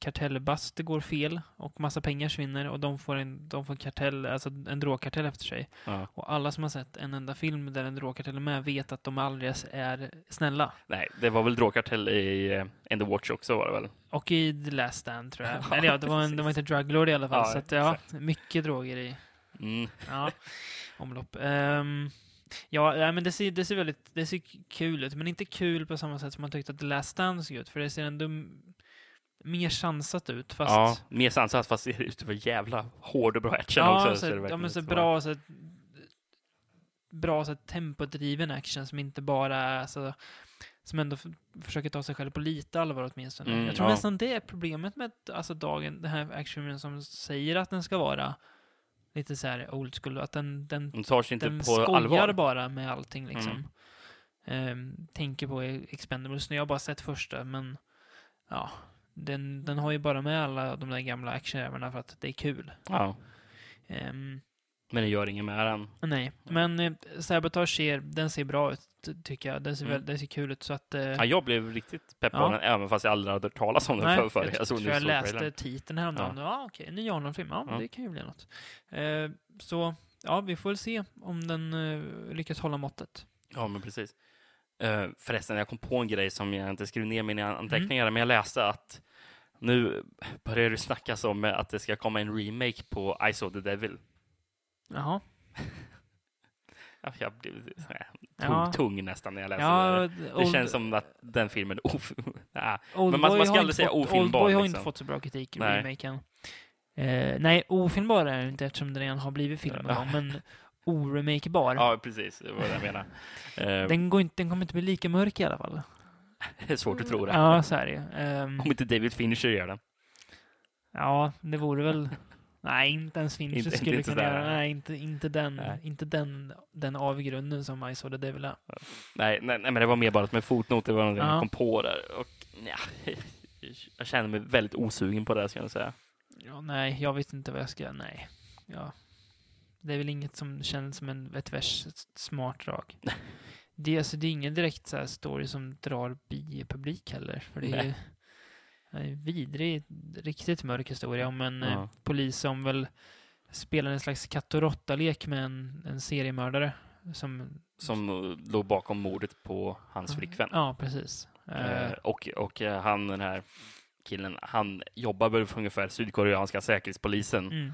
kartellbust går fel och massa pengar försvinner och de får en, de får en kartell, alltså en drogkartell efter sig. Ja. Och alla som har sett en enda film där en drogkartell är med vet att de aldrig är snälla. Nej, det var väl drogkartell i uh, End of Watch också var det väl? Och i The Last Stand tror jag. Ja, (laughs) Eller ja, det var, en, det var inte Druglord i alla fall. Ja, så att, ja, exakt. mycket droger i Mm. ja, omlopp. Ehm, ja, men det ser, det ser väldigt det ser kul ut, men inte kul på samma sätt som man tyckte att The Last Stand såg ut. För det ser ändå mer chansat ut. Fast, Ja, mer sansat fast det är ute för jävla hård och bra action ja, också. så, det ja, men så bra, så, bra så tempodriven action som inte bara är så som ändå försöker ta sig själv på lite allvar åtminstone. Mm, jag tror ja. nästan det är problemet med alltså dagen, den här actionen som säger att den ska vara lite så här old school, att den, den De tar sig inte den på skojar allvar. bara med allting liksom. Mm. Ehm, tänker på Expendables, nu har jag bara sett första, men ja, den, den har ju bara med alla de där gamla actionävarna för att det är kul. Ja. Ehm, Men det gör inget med den. Nej, men eh, Sabotage ser, den ser bra ut, tycker jag. Den ser, Mm. väl, den ser kul ut, så att... eh, Ja, jag blev riktigt pepp på Ja. den, även fast jag aldrig hade hört talas om den Nej, för, för. jag, Jag tror jag i läste titeln häromdagen. Ja, ah, okej, en ny Arnold-film. Ja, Ja. det kan ju bli något. Eh, så, ja, vi får väl se om den eh, lyckas hålla måttet. Ja, men precis. Uh, förresten, jag kom på en grej som jag inte skrev ner mina anteckningar, Mm. men jag läste att nu börjar det snackas om att det ska komma en remake på I saw the devil. Jaha. (laughs) Ja, jag blev tung, Ja. tung nästan när jag läste Ja, det. Det känns som att den filmen of... (laughs) Nej. Men man- man ska har aldrig säga ofilmbar, Oldboy har liksom. inte fått så bra kritik i Nej. remaken. Eh, nej, ofilmbar är den inte eftersom den redan har blivit film Ja. men oremakebar. Ja, precis. Det var det jag menade. (laughs) Eh, Den, går inte, den kommer inte bli lika mörk i alla fall. Det (laughs) är svårt att tro det. Ja, så är det. Ehm, Om inte David Fincher gör den. Ja, det vore väl... Nej, inte ens Fincher Inte- skulle inte kunna göra. Nej, inte, inte, den, Nej. inte den, den avgrunden som I saw the devil. Nej, nej, nej, men det var mer bara med fotnot. Det var någonting Ja. jag kom på där. Och, ja, (laughs) jag känner mig väldigt osugen på det, ska jag säga. Ja, nej, jag vet inte vad jag ska... Nej. Ja. Det är väl inget som känns som en, ett värst smart drag. (laughs) Det, är alltså, det är ingen direkt så story som drar biopublik heller. För det är ju en vidrig, riktigt mörk historia om en eh, Ja. polis som väl spelar en slags katt och råtta-lek med en, en seriemördare. Som, Som eh, låg bakom mordet på hans flickvän. Ja, precis. Eh, Eh, och och han, den här killen, han jobbar väl för ungefär sydkoreanska säkerhetspolisen. mm.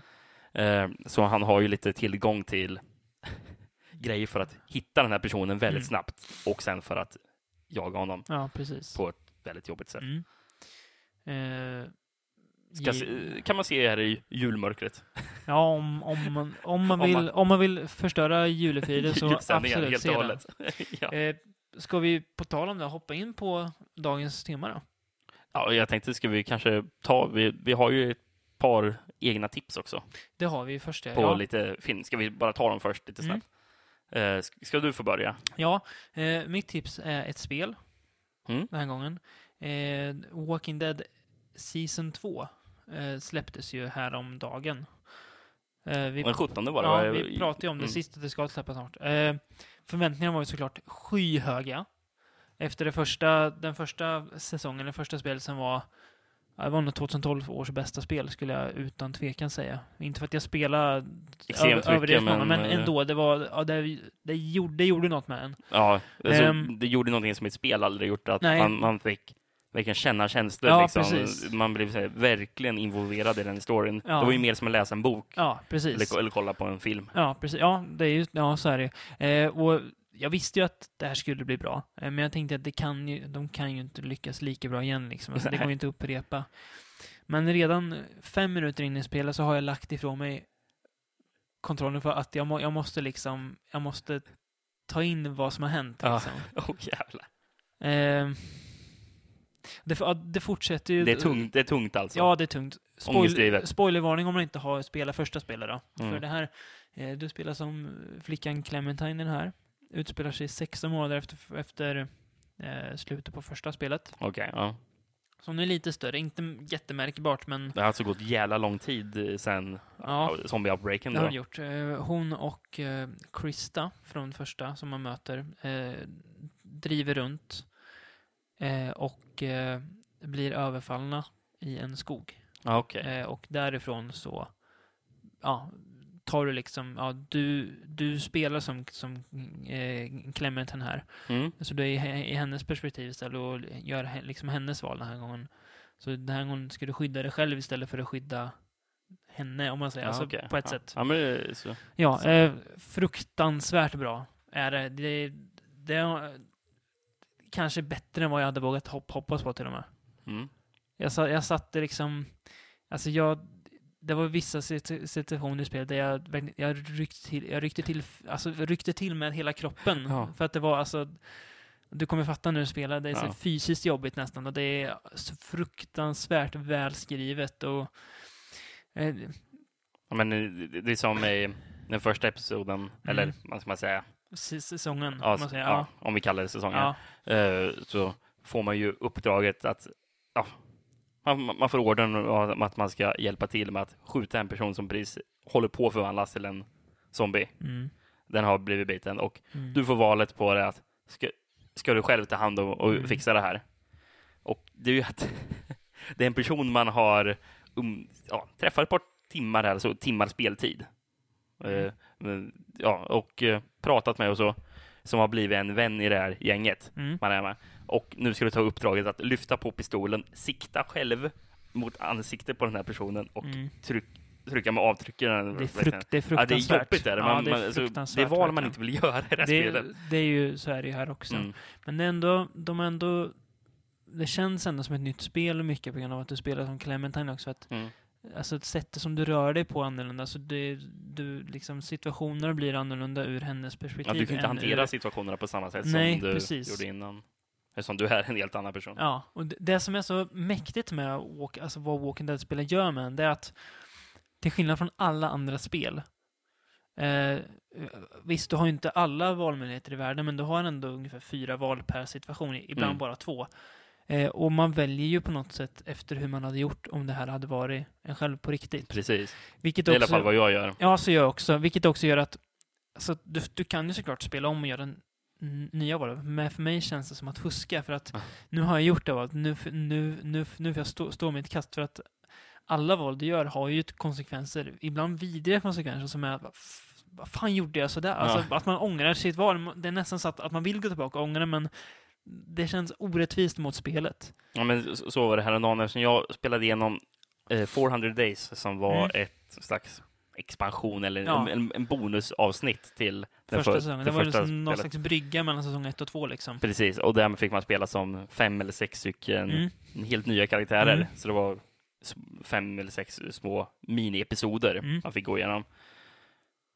Eh, så han har ju lite tillgång till grejer för att hitta den här personen väldigt Mm. snabbt. Och sen för att jaga honom Ja, precis. på ett väldigt jobbigt sätt. Mm. Eh, Ska, kan man se här i julmörkret? (laughs) Ja, om, om, man, om, man Om vill, man- om man vill förstöra julefriden så (laughs) absolut helt se den. (laughs) ja. Eh, ska vi på tal om det hoppa in på dagens tema då? ja, jag tänkte, ska vi kanske ta, vi, vi har ju ett par egna tips också Det har vi först. på ja. lite film. Ska vi bara ta dem först lite Mm. Eh, sk- ska du få börja? Ja, eh, mitt tips är ett spel Mm. den här gången. Eh, Walking Dead Season 2 eh, släpptes ju häromdagen. Eh, vi, Den 17 var det? ja, va? vi pratade ju om det Mm. sist, att det ska släppas snart. Eh, förväntningarna var ju såklart skyhöga. Efter det första, den första säsongen, det första spelet som var det var nog 2012 års bästa spel skulle jag utan tvekan säga. Inte för att jag spelar Extremt över, mycket, men men, eh, ändå, det var, ja, det, det, gjorde, det gjorde något med en. Ja, alltså, Ehm. det gjorde någonting som ett spel aldrig gjort, att Nej. man, man fick verkligen känna känslor. Ja, liksom. precis. Man blev här, verkligen involverad i den storyn. Ja. Det var ju mer som att läsa en bok Ja, precis. eller, eller kolla på en film. Ja, precis. Ja, det är ju, ja, så är det eh, Och jag visste ju att det här skulle bli bra. Eh, men jag tänkte att det kan ju, de kan ju inte lyckas lika bra igen liksom. Alltså, det går ju inte att upprepa. Men redan fem minuter in i spelet så har jag lagt ifrån mig kontrollen för att jag, må, jag måste liksom, jag måste ta in vad som har hänt. Ja. Liksom. (laughs) Åh jävlar. Eh, det, ja, det fortsätter ju. Det är tungt, det är tungt alltså. Ja, det är tungt. Spoil, spoilervarning om man inte har spelat första spelet då. Mm. För det här, eh, du spelar som flickan Clementine i den här. Utspelar sig 16 månader efter, efter eh, slutet på första spelet. Okej, ja. Hon är lite större, inte jättemärkbart men Det har alltså gått jävla lång tid sen ja, ja. zombie-outbreaken. det har då. gjort. Eh, hon och eh, Krista från första som man möter eh, driver runt eh, och eh, blir överfallna i en skog. Ja, okej. Eh, och därifrån så ja, tar du liksom, ja, du, du spelar som, som eh, Clementine här. Mm. Så du är i, i hennes perspektiv istället och gör liksom hennes val den här gången. Så den här gången ska du skydda dig själv istället för att skydda henne, om man säger. Ja, alltså, okej. på ett ja. sätt. Ja, men det är så. Ja, Så. eh, fruktansvärt bra är det. Det, det är kanske bättre än vad jag hade vågat hopp, hoppas på till och med. Mm. Jag, sa, jag satte liksom, alltså jag, det var vissa sit- situationer i spelet där jag, jag, ryckte till, jag ryckte till, alltså ryckte till med hela kroppen. Ja. För att det var alltså, du kommer fatta när du spelar, det är så Ja. fysiskt jobbigt nästan och det är så fruktansvärt välskrivet och eh, Ja, men det det är som i den första episoden, eller vad ska man säga? säsongen, Ja, Mm. man säga. ja, om vi kallar det säsongen. Eh, så får man ju uppdraget att ja, man, man får ordern om att man ska hjälpa till med att skjuta en person som precis håller på att förvandlas till en zombie. Mm. Den har blivit biten och Mm. du får valet på det att ska, ska du själv ta hand om och Mm. fixa det här? Och det är ju att (laughs) det är en person man har um, ja, träffat ett par timmar här, så timmar speltid. Men, ja, och eh, pratat med och så, som har blivit en vän i det här gänget Mm. man är med. Och nu ska du ta uppdraget att lyfta på pistolen, sikta själv mot ansiktet på den här personen och Mm. tryck, trycka med avtryckaren. Det är, frukt, det är Ja, det är fruktansvärt. jobbigt är det. Ja, Man, det är man, alltså, det fruktansvärt, val man inte vill göra i det här det, spelet. det är ju så är det här också. Mm. Men ändå, de ändå, det känns ändå som ett nytt spel mycket på grund av att du spelar som Clementine också. Att, Mm. Alltså sättet som du rör dig på annorlunda. Så det, du, liksom, situationer blir annorlunda ur hennes perspektiv. Ja, du kan inte hantera ur, situationerna på samma sätt Nej, som du precis. gjorde innan. Eftersom du är en helt annan person. Ja, och det, det som är så mäktigt med walk, alltså vad Walking Dead-spel gör med en, det är att till skillnad från alla andra spel eh, Visst, du har ju inte alla valmöjligheter i världen, men du har ändå ungefär fyra val per situation, ibland Mm. bara två. Eh, och man väljer ju på något sätt efter hur man hade gjort om det här hade varit en själv på riktigt. Precis. Vilket Det är i alla också, fall vad jag gör. Ja, så gör jag också. Vilket också gör att alltså, du, du kan ju såklart spela om och göra en nya val. Men för mig känns det som att fuska. För att Ah. nu har jag gjort det valet. Nu, nu, nu, nu får jag stå, stå mitt kast. För att alla val du gör har ju konsekvenser. Ibland vidriga konsekvenser som är f- vad fan gjorde jag sådär? Alltså att man ångrar sitt val. Det är nästan så att, att man vill gå tillbaka och ångra men det känns orättvist mot spelet. Ja, men så så var det häromdagen eftersom jag spelade igenom eh, 400 Days som var Mm. ett slags expansion eller Ja. en, en bonusavsnitt till den Första för- säsongen. det var första liksom någon slags brygga mellan säsong ett och två liksom. Precis, och där fick man spela som fem eller sex stycken Mm. helt nya karaktärer. Mm. Så det var fem eller sex små mini-episoder Mm. man fick gå igenom.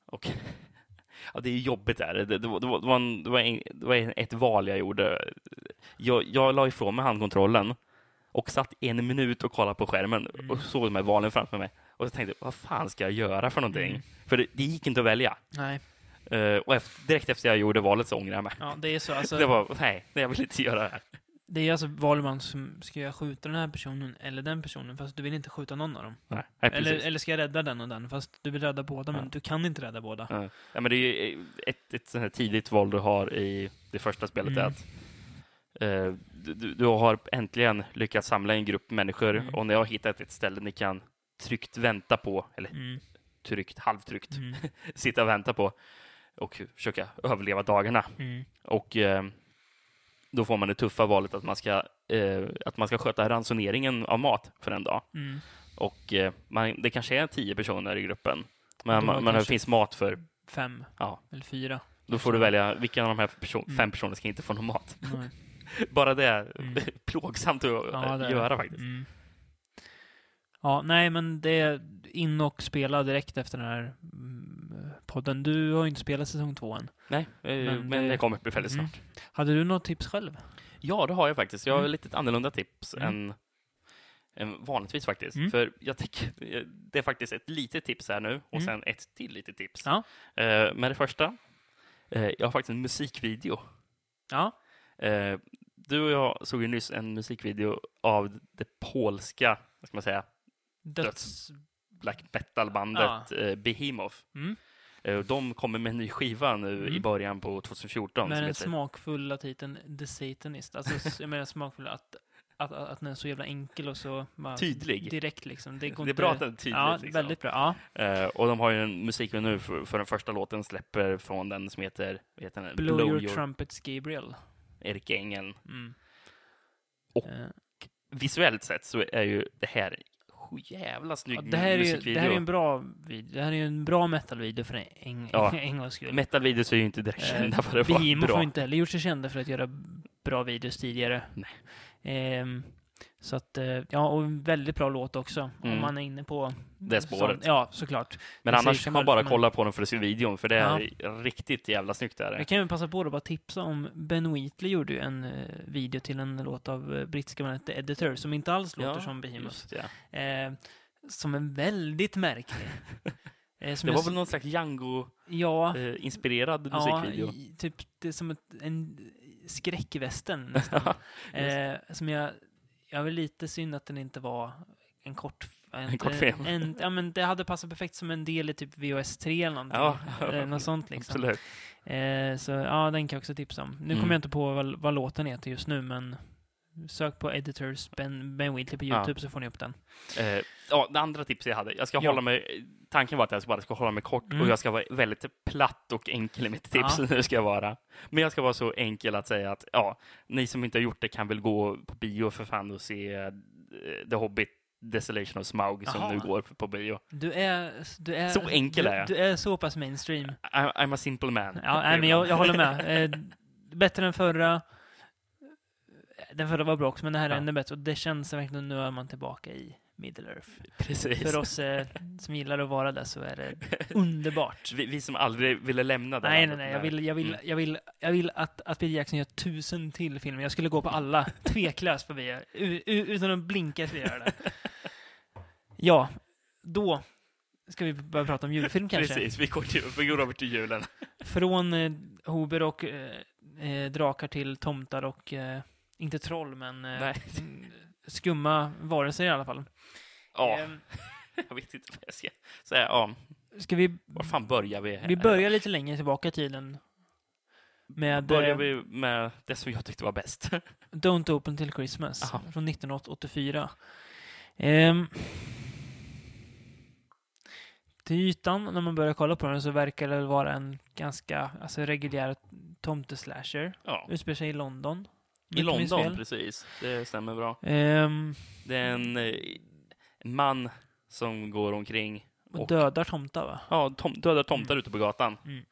Och (laughs) ja, det är jobbigt där. Det, det, var, det, var, det, var en, det, var en, det var ett val jag gjorde. Jag, jag la ifrån mig handkontrollen och satt en minut och kollade på skärmen Mm. och såg de här valen framför mig. Och jag tänkte, vad fan ska jag göra för någonting? Mm. För det, det gick inte att välja. Nej, Eh, och efter, direkt efter jag gjorde valet så ångrade jag mig. ja, det är så. Alltså, (laughs) Det var, nej, jag vill inte göra det här. Det är alltså valman som, ska jag skjuta den här personen eller den personen? Fast du vill inte skjuta någon av dem. Nej, nej Eller, eller ska jag rädda den och den? Fast du vill rädda båda, men Ja. du kan inte rädda båda. Ja. ja, men det är ett, ett sånt här tidigt val du har i det första spelet. Mm. är att du, du- du har äntligen lyckats samla en grupp människor Mm. och ni har hittat ett ställe ni kan tryggt vänta på, eller Mm. tryggt, halvtryggt, Mm. (laughs) sitta och vänta på och försöka överleva dagarna. Mm. Och eh, då får man det tuffa valet att man ska, eh, att man ska sköta ransoneringen av mat för en dag. Mm. Och eh, man, det kanske är tio personer i gruppen, men, man, det finns mat för, Fem ja, eller fyra. då får du välja vilka av de här person, Mm. fem personerna ska inte få någon mat. (laughs) Bara det är Mm. (laughs) plågsamt att Ja, det göra faktiskt. Mm. Ja, nej, men det är in och spela direkt efter den här mm, podden. Du har ju inte spelat säsong två än. Nej, eh, Men men, det- kommer bli väldigt Mm. snart. Hade du något tips själv? Ja, det har jag faktiskt. Jag har Mm. lite annorlunda tips Mm. än, än vanligtvis faktiskt. Mm. För jag tycker eh, det är faktiskt ett litet tips här nu och Mm. sen ett till litet tips. Ja. Eh, men det första, eh, jag har faktiskt en musikvideo. Ja. Eh, du och jag såg ju nyss en musikvideo av det polska, vad ska man säga, Döds... black metal-bandet eh, Behemoth. Mm. Eh, De kommer med en ny skiva nu Mm. i början på 2014. Med den heter- smakfulla titeln The Satanist. Alltså, jag menar smakfull att, att, att, att den är så jävla enkel och så Tydlig. direkt liksom. Det, Det är bra att den är tydlig. Ja, liksom. väldigt bra. Ja. Eh, och de har ju en musikvideo nu för, för den första låten släpper från den som heter, heter den? Blow, your, trumpets Gabriel. Erik Engel. Mm. Och Eh, Visuellt sett så är ju det här jävla snygg ja, det, här är ju, musikvideo. det här är en bra video. Det här är en bra metal-video för en, en, Ja. (laughs) en gångs skull. Metal-videos är ju inte direkt kända Eh, för att vara bra. har inte heller gjort sig kända för att göra bra videos tidigare. Nej. Ehm, så att, eh, ja, och en väldigt bra låt också. Om Mm. man är inne på... Det spåret. sånt. Ja, såklart. Men det annars kan man bara kolla på den för att se videon, för det är riktigt jävla snyggt. Där. Jag kan ju passa på att bara tipsa om Ben Wheatley gjorde ju en eh, video till en låt av eh, brittiska bandet The Editor som inte alls låter som Behemoth. ja. Eh, som är väldigt märklig. (laughs) Eh, Det var väl någon slags Django-inspirerad Ja, ja musikvideo? i- typ det är som ett, en skräckvästen (laughs) nästan. eh, som jag, jag var lite synd att den inte var en kort, en kortfilm. En, ja, men det hade passat perfekt som en del i typ VHS 3 eller någonting. Ja, eller något (laughs) sånt liksom. Absolut. Eh, så ja, den kan jag också tipsa om. Nu Mm. kommer jag inte på vad, vad låten heter just nu, men sök på Editors Ben, ben Wheatley på Ja. YouTube så får ni upp den. Eh, ja, det andra tipset jag hade. Jag ska Ja. hålla mig... Tanken var att jag bara ska hålla mig kort Mm. och jag ska vara väldigt platt och enkel i mitt tips. (laughs) Ja. Nu ska jag vara. Men jag ska vara så enkel att säga att ja, ni som inte har gjort det kan väl gå på bio för fan och se eh, The Hobbit Desolation of Smaug som Jaha. nu går på bio. Du är... Du är Så enkel du, är jag. Du är så pass mainstream. I, I'm a simple man. Ja, nej, men jag, jag håller med. Eh, bättre än förra. Den förra var bra också, men det här är Ja. ännu bättre. Och det känns verkligen, nu är man tillbaka i Middle Earth. Precis. För oss eh, som gillar att vara där så är det (laughs) underbart. Vi, vi som aldrig ville lämna det Nej, nej, nej. Jag vill, jag vill, Mm. jag vill, jag vill att, att Peter Jackson gör tusen till filmer. Jag skulle gå på alla, (laughs) tveklöst på u- Utan att blinka skulle jag göra det. (laughs) Ja, då ska vi börja prata om julfilm kanske. Precis, vi går, till, vi går över till julen. Från eh, Hober och eh, eh, drakar till tomtar och, eh, inte troll, men eh, mm, skumma varelser i alla fall. Ja, Ehm, (laughs) jag vet inte vad jag ska säga. Ja, ska vi, var fan börjar vi? vi börjar lite längre tillbaka i tiden. Med Börjar eh, vi med det som jag tyckte var bäst? (laughs) Don't Open Till Christmas Aha. från 1984. Ehm, till ytan, när man börjar kolla på den, så verkar det vara en ganska alltså, reguljär tomteslasher. Ja, Utspelar sig i London. I London, precis. Det stämmer bra. Ehm, Det är en, eh, en man som går omkring och Och- dödar tomtar, va? Ja, tom, döda tomtar ute på gatan. Mm.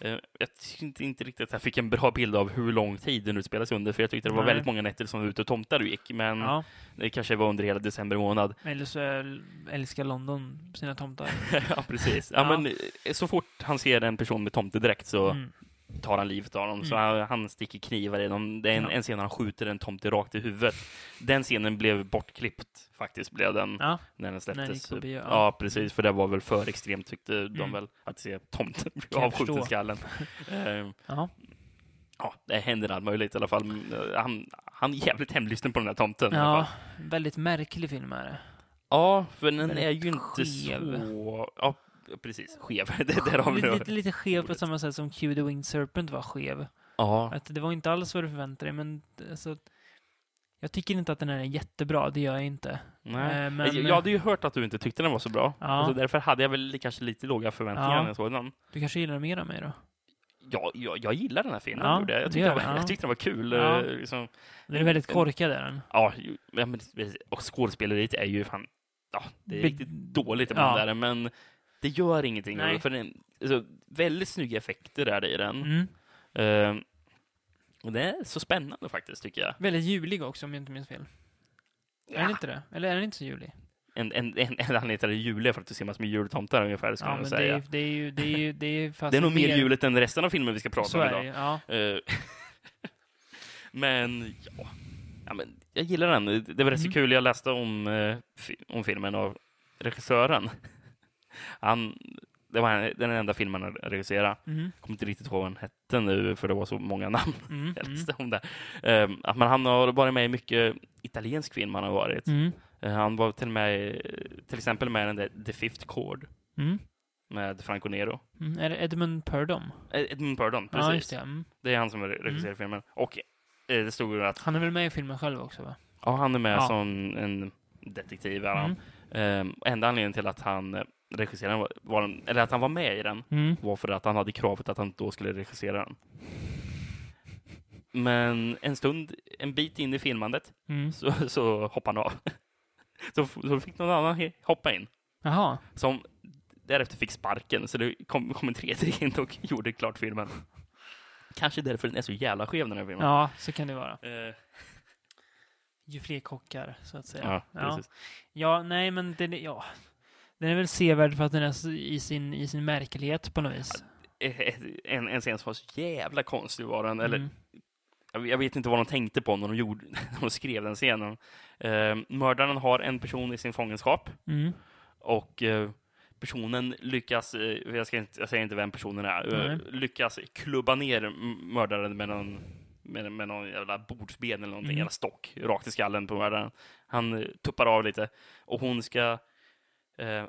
Eh, jag tyckte inte riktigt att jag fick en bra bild av hur lång tid den utspelar sig under, för jag tyckte det var Nej. väldigt många nätter som var ute och tomtar gick, men Ja, det kanske var under hela december månad. eller så är- älskar London sina tomtar. (laughs) ja, precis. Ja, Ja. Men, eh, så fort han ser en person med tomtedräkt så Mm. Tar han livet av dem. Så han, han sticker knivar i dem. Det är en, Ja. en scen när han skjuter en tomte rakt i huvudet. Den scenen blev bortklippt, faktiskt, blev den, Ja, när den När släpptes. bio, ja. ja. precis, för det var väl för extremt, tyckte de Mm. väl, att se tomten bli avskjuten i skallen. (laughs) Ehm, ja. det händer allt möjligt i alla fall. Han, han är jävligt hemlysten på den här tomten. ja, väldigt märklig film är det. ja för den Väldigt är ju inte skev. så... Ja, precis. Skev. (laughs) Det, där har vi Lite, lite, skev på samma sätt som Q the Winged Serpent var skev. Ja. Att det var inte alls vad du förväntade dig, men alltså, jag tycker inte att den här är jättebra, det gör jag inte. Nej. Eh, men- jag, hade ju hört att du inte tyckte den var så bra. Ja. Så därför hade jag väl kanske lite låga förväntningar Ja. när jag såg den. Du kanske gillar mer av mig då? Ja, jag, jag gillar den här filmen. Ja, jag. Det tyckte den var, det, ja. jag tyckte den var kul. Ja. eh, Liksom. Den är väldigt korkad är den. Ja, ja, men, och skådespeleriet är ju fan... Ja, det är Be- riktigt dåligt ja. ibland där, men det gör ingenting. Nej. För den, alltså, väldigt snygga effekter är det i den. Mm. Eh, och det är så spännande faktiskt, tycker jag. Väldigt julig också, om jag inte minns fel. Är den inte det? Eller är den inte så julig? En, en, en, en anledning till att det är juligt är för att du ser massor med jultomtar ungefär, skulle Ja, jag men det säga. är, det är ju... Det är, ju, det är, fast (laughs) Det är nog mer juligt än resten av filmen vi ska prata Så om idag. det ja. Eh, (laughs) men, ja. ja men, jag gillar den. Det var rätt så Mm. kul. Jag läste om, eh, om filmen av regissören. Han, det var en- den enda filmen han regisserade. Mm. Jag kommer inte riktigt ihåg vad den hette nu, för det var så många namn Mm. Mm. (laughs) om det. Eh, att- men han har varit med i mycket italiensk film. Han har varit. Mm. Eh, han var till med, till exempel med i den där The Fifth Chord Mm. med Franco Nero. Mm. Är det Edmund Purdom? Eh, Edmund Purdon, precis. Ja, just det. Mm. Det är han som regisserar filmen. Och eh, det stod ju att Han är väl med i filmen själv också, va? Ja, han är med Ja. som en detektiv. Är han. Ehm, enda anledningen till att han eh, regisserade var, den, eller att han var med i den Mm. var för att han hade kravet att han då skulle regissera den. Men en stund, en bit in i filmandet, Mm. så, så hoppade han av. (laughs) Så, så fick någon annan hoppa in, Jaha. som därefter fick sparken. Så det kom, kom en tredje in och (laughs) gjorde klart filmen. Kanske därför den är så jävla skev den här filmen. Ja, så kan det vara. Eh, Ju fler kockar, så att säga. ja, Ja. precis. Ja, nej, men den är, ja. Den är väl sevärd för att den är i sin, i sin märklighet på något vis. Eh, En, en scen som var så jävla konstig var den, eller Mm. jag jag vet inte vad de tänkte på när de, gjorde, (laughs) när de skrev den scenen. Eh, mördaren har en person i sin fångenskap Mm. och eh, personen lyckas, eh, jag, ska inte, jag säger inte vem personen är, eh, Nej. lyckas klubba ner mördaren med någon, med, med någon jävla bordsben eller någonting, Mm. jävla stock, rakt i skallen på mördaren. Han eh, tuppar av lite och hon ska eh,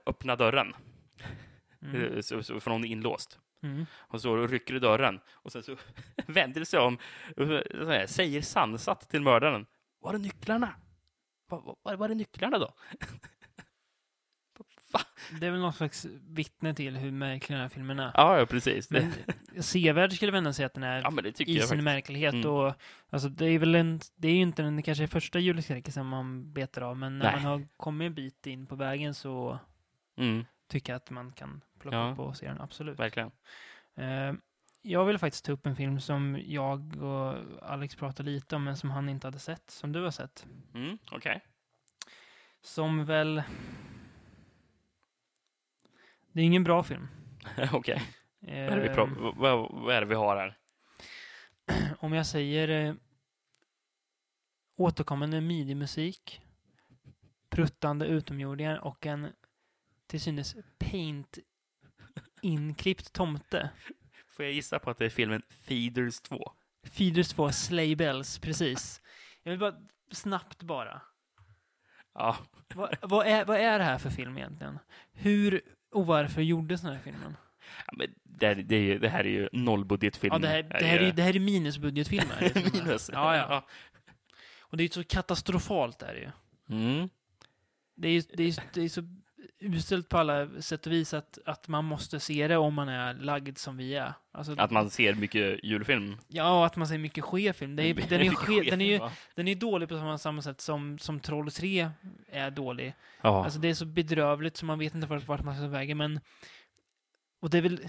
öppna dörren. Mm. Eh, Så, så, för någon är inlåst. Mm. Och så rycker i dörren. Och sen så (laughs) vänder det sig om och här, säger sansat till mördaren. Var är nycklarna? Var, var, var är nycklarna då? (laughs) Va? Det är väl någon slags vittne till hur märklig den här filmen är. Ja, ja, precis. Men sevärd skulle jag ändå säga att den är ja, men det tycker i jag sin faktiskt. märklighet. Mm. Och, alltså, det är väl en, det är ju inte den kanske första julskräcken man betar av, men när Nej. man har kommit en bit in på vägen så Mm, tycker jag att man kan plocka Ja. upp och se den, absolut. verkligen. Eh, jag vill faktiskt ta upp en film som jag och Alex pratade lite om, men som han inte hade sett, som du har sett. Mm, Okej. Som väl... Det är ingen bra film. (laughs) Okej. Vad, är det vi Eh, pra- vad, vad är det vi har här? (clears throat) om jag säger eh, återkommande midi-musik, pruttande utomjordingar och en till synes paint inklippt tomte. (laughs) Får jag gissa på att det är filmen Feeders 2? Feeders 2 Sleigh Bells, precis. Jag vill bara snabbt bara. Ja, Vad, vad, är, vad är det här för film egentligen? Hur och varför gjordes den här filmen? Ja, men det, det, är ju, det här är ju nollbudgetfilm. Ja, det här, det här, är, det här är minusbudgetfilmer. är det som är. Minus. Ja, ja. Och det är så katastrofalt är det ju. Mm. Det är, ju- det, är, det är så uselt på alla sätt och vis att, att man måste se det om man är lagd som vi är. Alltså, Att man ser mycket julfilm. Ja, och att man ser mycket skefilm. Det är, den, är, ske, den, är ju, den är dålig på samma, samma sätt som, som Troll 3 är dålig. Ja. Alltså det är så bedrövligt så man vet inte vart, vart man ska ta vägen, men... Och det är väl...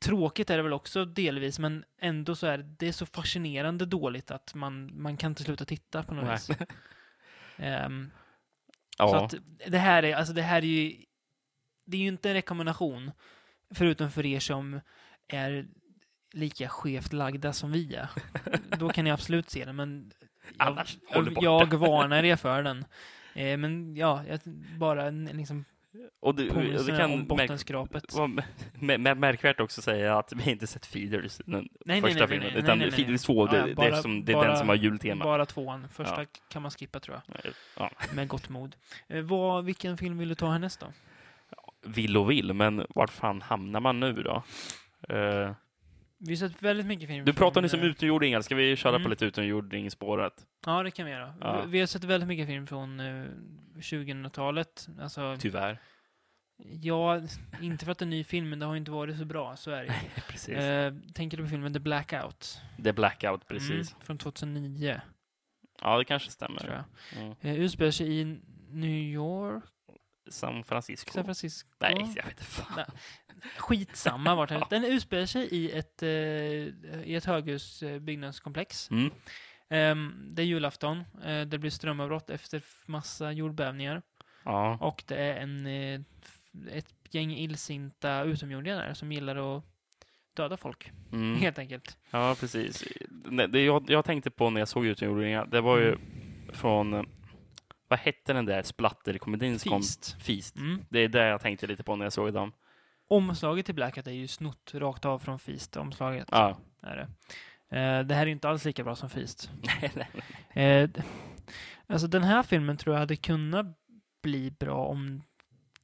Tråkigt är det väl också delvis, men ändå så är det, det är så fascinerande dåligt att man, man kan inte sluta titta på något Nej. vis. (laughs) Ehm, ja. Så att det här är, alltså det här är ju... Det är ju inte en rekommendation, förutom för er som är lika skevt lagda som vi är. (laughs) Då kan ni absolut se den, men Annars jag, jag varnar er för den. Eh, men ja, jag, bara en liksom och det, och det kan märk, bottenskrapet. vara mä- mä- märkvärt också säga att vi inte sett Feeders, den Nej, första nej, filmen. nej, nej, utan nej, nej. Feeders 2, det, Ja, ja, det, är, som, det är bara- den som har jultema. Bara tvåan. Första kan man skippa tror jag, Ja. med gott mod. Eh, vad, vilken film vill du ta härnäst då? Vill och vill, men vart fan hamnar man nu då? Eh, Vi har sett väldigt mycket film du pratar nyss om eh, utomjordingar, ska vi köra Mm. på lite utomjordingspåret? Ja, det kan vi göra. Ja. Vi, har sett väldigt mycket film från eh, 2000-talet. Alltså, Tyvärr. ja, inte för att det är en ny film, men det har inte varit så bra, så är det. (laughs) Precis. Eh, tänker du på filmen The Blackout? The Blackout, precis. Mm, från 2009, Ja, det kanske tror stämmer. jag. Mm. Eh, utspelar sig i New York, San Francisco. San Francisco. Nej, jag vet inte fan. Nej. Skitsamma vart den (laughs) Den utspelar sig i ett, eh, i ett höghusbyggnadskomplex. Mm. Ehm, det är julafton. Eh, det blir strömavbrott efter massa jordbävningar. Ja. Och det är en, eh, ett gäng illsinta utomjordingar där som gillar att döda folk, Mm. helt enkelt. Ja, precis. Det jag, jag tänkte på när jag såg utomjordingar, det var ju Mm. från, eh, vad hette den där splatterkomedin som kom? Feast. Feast. Mm. Det är det jag tänkte lite på när jag såg dem. Omslaget till Blackout är ju snott rakt av från Feast-omslaget. Ja. Är det. Eh, det här är ju inte alls lika bra som Feast. (laughs) Eh, alltså den här filmen tror jag hade kunnat bli bra om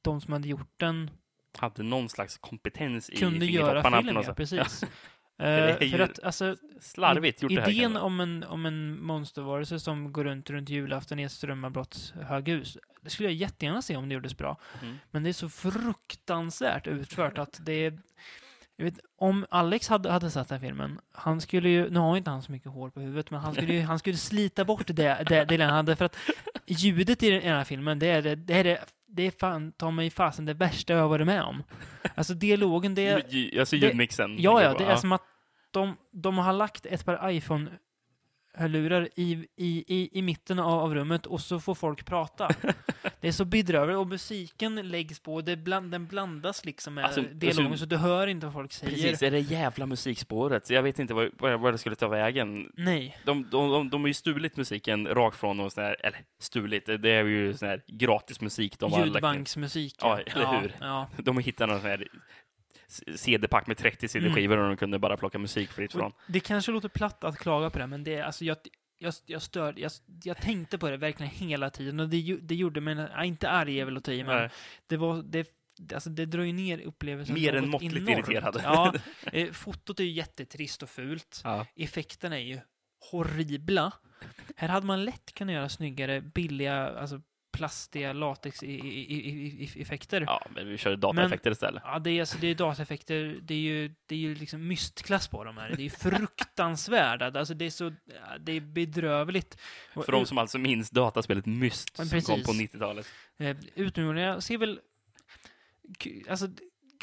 de som hade gjort den Hade någon slags kompetens i kunde göra fingertopparna film, ja, precis. (laughs) Eh, för att alltså, Slarvigt gjort det här. idén om en, om en monstervarelse som går runt runt julafton i ett strömavbrottshöghus, det skulle jag jättegärna se om det gjordes bra. Mm. Men det är så fruktansvärt utfört att det är... Jag vet, om Alex hade, hade sett den här filmen, han skulle ju, nu har inte han så mycket hår på huvudet, men han skulle ju, (laughs) han skulle slita bort det, det, det han hade, för att ljudet i den här filmen, det är det, det är det, det är fan, ta mig fasen det värsta jag har varit med om. Alltså dialogen, det (laughs) är... Alltså det- ljudmixen. Ja, ja, det är som att de, de har lagt ett par iPhone-hörlurar i, i, i, i mitten av, av rummet och så får folk prata. (laughs) det är så bedrövligt och musiken läggs på, det bland, den blandas liksom med Alltså, dialogen alltså- så du hör inte vad folk säger. Precis, det är det jävla musikspåret. Jag vet inte vad, vad, vad det skulle ta vägen. Nej. De, de, de, de har ju stulit musiken rakt från någon sån här, eller stulit, det är ju sån här gratis musik de. Ljudbanksmusik. Ja, eller hur? Ja. De har hittat någon sån här CD-pack med 30 CD-skivor och de kunde bara plocka musik fritt från. Det kanske låter platt att klaga på det, men det är, alltså, jag, jag, jag störde, jag, jag tänkte på det verkligen hela tiden och det, det gjorde mig, ja, inte arg är väl att ta i, men Nej. det var, det, alltså det drar ju ner upplevelsen Mer än måttligt enormt. irriterad. Ja, (laughs) eh, fotot är ju jättetrist och fult. Ja. Effekterna är ju horribla. Här hade man lätt kunnat göra snyggare, billiga, alltså plastiga latex-effekter. ja, men vi kör dataeffekter istället. Ja, det är, alltså, det är dataeffekter, det är ju, det är ju liksom mystklass på de här. Det är fruktansvärda, (laughs) alltså det är så, det är bedrövligt. För de som alltså minns dataspelet Myst som kom på 90-talet. eh, Utomjordingar ser väl, alltså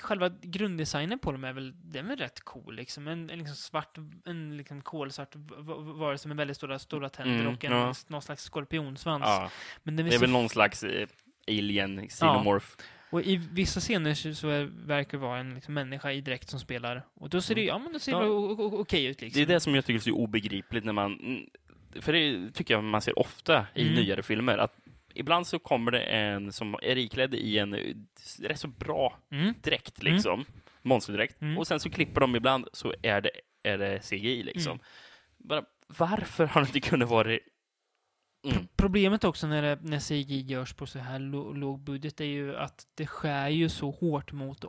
själva grunddesignen på dem är väl, den är rätt cool liksom. En, en liksom svart, en liksom kolsvart varelse med väldigt stora, stora tänder Mm, och en, ja. någon slags skorpionsvans. Ja, Men den är det är väl någon slags eh, alien, xenomorph. Och i vissa scener så, så är, verkar det vara en liksom, människa i dräkt som spelar. Och då ser det, ja men det ser Mm. Ja. ja. okej ut liksom. Det är det som jag tycker är så obegripligt när man... mm, För det tycker jag man ser ofta i Mm. nyare filmer. Att ibland så kommer det en som är iklädd i en eh, rätt så bra Mm. dräkt, Mm. liksom. Monsterdräkt. Mm. Och sen så klipper de ibland så är det, är det CGI, liksom. Mm. Bara, varför har det inte kunnat vara... Mm. Problemet också när, det, när CGI görs på så här låg budget är ju att det skär ju så hårt mot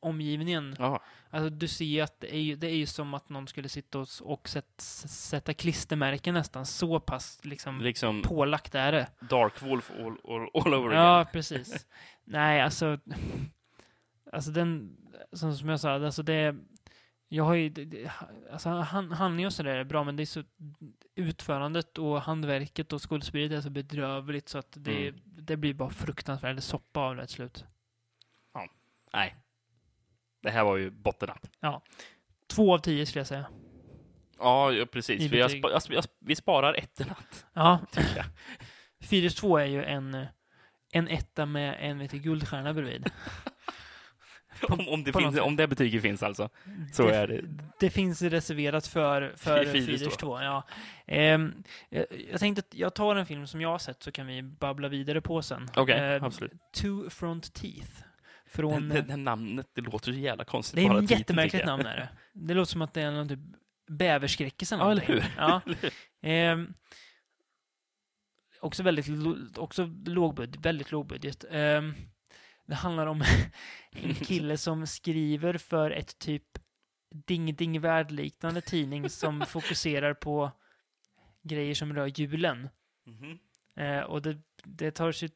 omgivningen. Ja, Alltså du ser att det är ju, det är ju som att någon skulle sitta och, och sätt, sätta klistermärken nästan. Så pass liksom liksom pålagt är det. Dark Wolf all, all, all over again. Ja, precis. Nej, alltså... (laughs) Alltså den... Som, som jag sa, alltså det... Jag har ju... det- Alltså han, handling och sådär är bra, men det är så... Utförandet och handverket och skådespeleriet är så bedrövligt så att det, Mm. det blir bara fruktansvärd soppa av det till slut. Nej. Det här var ju bottennapp. Två av tio skulle jag säga. Ja, ja, precis. I För jag, betyg. spa, jag, sp- vi sparar ett i natt. Ja. Fyrus 2 är ju en, en etta med en vet guldstjärna bredvid. (laughs) om, om, det finns, om det betyget finns alltså. Så är det. Det finns reserverat för, för Fidus 2. 2. Ja. Ehm, jag, jag tänkte att jag tar en film som jag har sett så kan vi babbla vidare på sen. Okej, Ehm, absolut. Two Front Teeth. Från, det, det namnet, det låter så jävla konstigt. det är ett jättemärkligt namn är det. Det låter som att det är någon typ bäverskräckis eller Ja, eller någonting. hur? Ja. (laughs) Eller hur? Ehm, också väldigt också lågbudget, väldigt lågbudget. Ehm, det handlar om (laughs) en kille som skriver för ett typ Ding Ding Värld-liknande tidning som (laughs) fokuserar på grejer som rör julen. Mhm. Eh, och det, det tar sig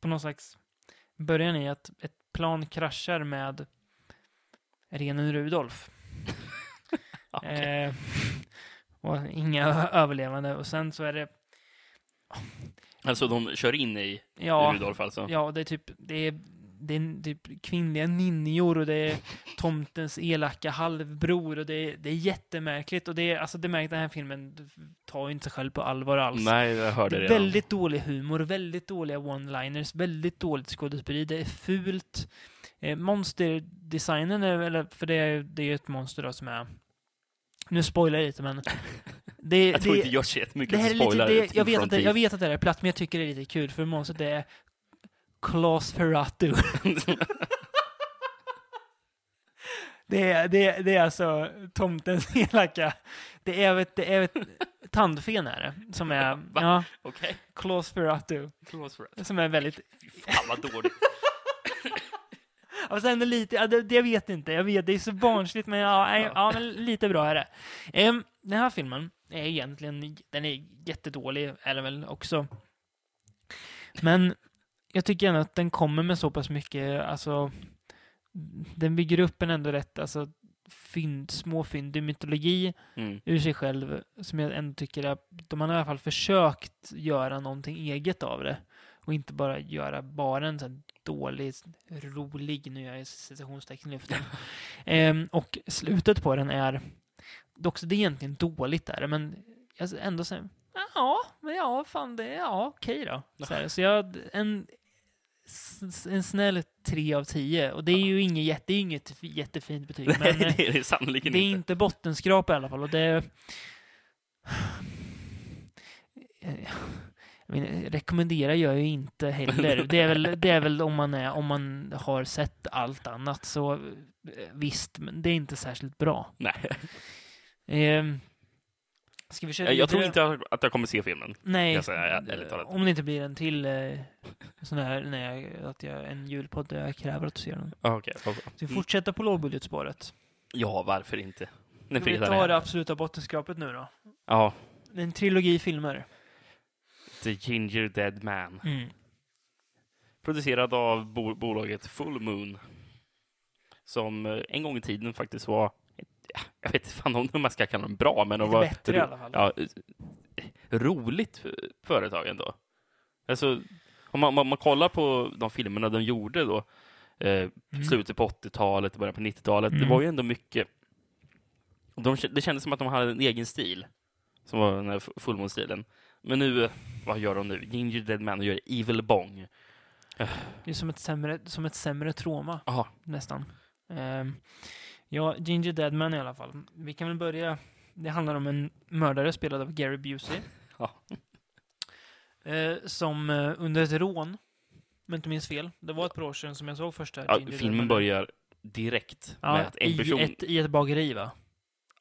på någon slags början i att ett plan kraschar med renen Rudolf. (laughs) Eh, och inga överlevande. Och sen så är det, Alltså de kör in i ja, Rudolf alltså? ja det är typ, det är, det är typ kvinnliga ninjor och det är (laughs) tomtens elaka halvbror och det är, det är jättemärkligt och det är, alltså det märks den här filmen tar ju inte sig själv på allvar alls. Nej, jag hörde Det det är redan. väldigt dålig humor, väldigt dåliga one-liners, väldigt dåligt skådespeleri, det är fult. Eh, monsterdesignen är väl, för det är, det är ju ett monster då som är... Nu spoilar jag lite men... (laughs) Det, Jag tror det, inte jag det jättemycket här är lite, det, jag, vet att det, jag vet att det är platt, men jag tycker det är lite kul för monstret är Klaus Ferratu. (laughs) det, är, det, är- det är alltså tomtens (laughs) elaka... Det är ett, det är ett tandfen är det, som är... (laughs) Va? Ja, Okej. Klaus Ferratu. Som är väldigt... Fan vad dåligt. Och sen lite, ja, det, det jag vet inte, jag vet, det är så barnsligt men ja, nej, ja men lite bra är det. Ehm, den här filmen är egentligen, den är jättedålig, är den väl också. Men jag tycker ändå att den kommer med så pass mycket, alltså, den bygger upp en ändå rätt, alltså, fynd, små fynd i mytologi Mm. ur sig själv, som jag ändå tycker att de har i alla fall försökt göra någonting eget av det. Och inte bara göra bara en sån dålig, rolig, nu gör jag citationstecken i luften. (laughs) Ehm, och slutet på den är, dock det är egentligen dåligt där, men jag ändå säger ja, men ja, fan det, ja, okej då. Så, här, (laughs) så jag, en, en snäll tre av tio, och det är ju inget, jätte, inget jättefint betyg, men (laughs) Nej, eh, det är det sannoliken det är inte. inte bottenskrap i alla fall och det... (sighs) Jag menar, rekommenderar jag ju inte heller. Det är väl, det är väl om, man är, om man har sett allt annat så eh, visst, men det är inte särskilt bra. Nej. Ehm, Ska vi köra Jag, jag tror inte att jag kommer se filmen. Nej, säga, om det inte blir en till eh, sån här, nej, att jag, en julpodd där jag kräver att du ser den. Ah, okej. Ska vi fortsätta på lågbudgetspåret? Ja, varför inte? När vi fredag ta är det absoluta bottenskrapet nu då? Ja, en trilogi filmer. The Ginger Dead Man. Mm. Producerad av bo bolaget Full Moon. Som eh, en gång i tiden faktiskt var, jag vet inte om man ska kalla dem bra, men de var bättre i alla fall. Ja, roligt företag ändå. Alltså, om man, om man kollar på de filmerna de gjorde då, eh, slutet på 80-talet, början på 90-talet, det Mm. var ju ändå mycket de, det kändes som att de hade en egen stil, som var den här fullmånstilen. Men nu, eh, vad gör de nu? Ginger Dead Man och gör Evil Bong. Det är som ett sämre, som ett sämre trauma, Aha. nästan. Ehm, ja, Ginger Deadman i alla fall. Vi kan väl börja. Det handlar om en mördare spelad av Gary Busey. (laughs) Ja. Eh, som eh, under ett rån, om jag inte minns fel, det var ett par år sedan som jag såg första Ja, Ginger filmen Deadman. börjar direkt med Ja, att en i, person... ett, i ett bageri va?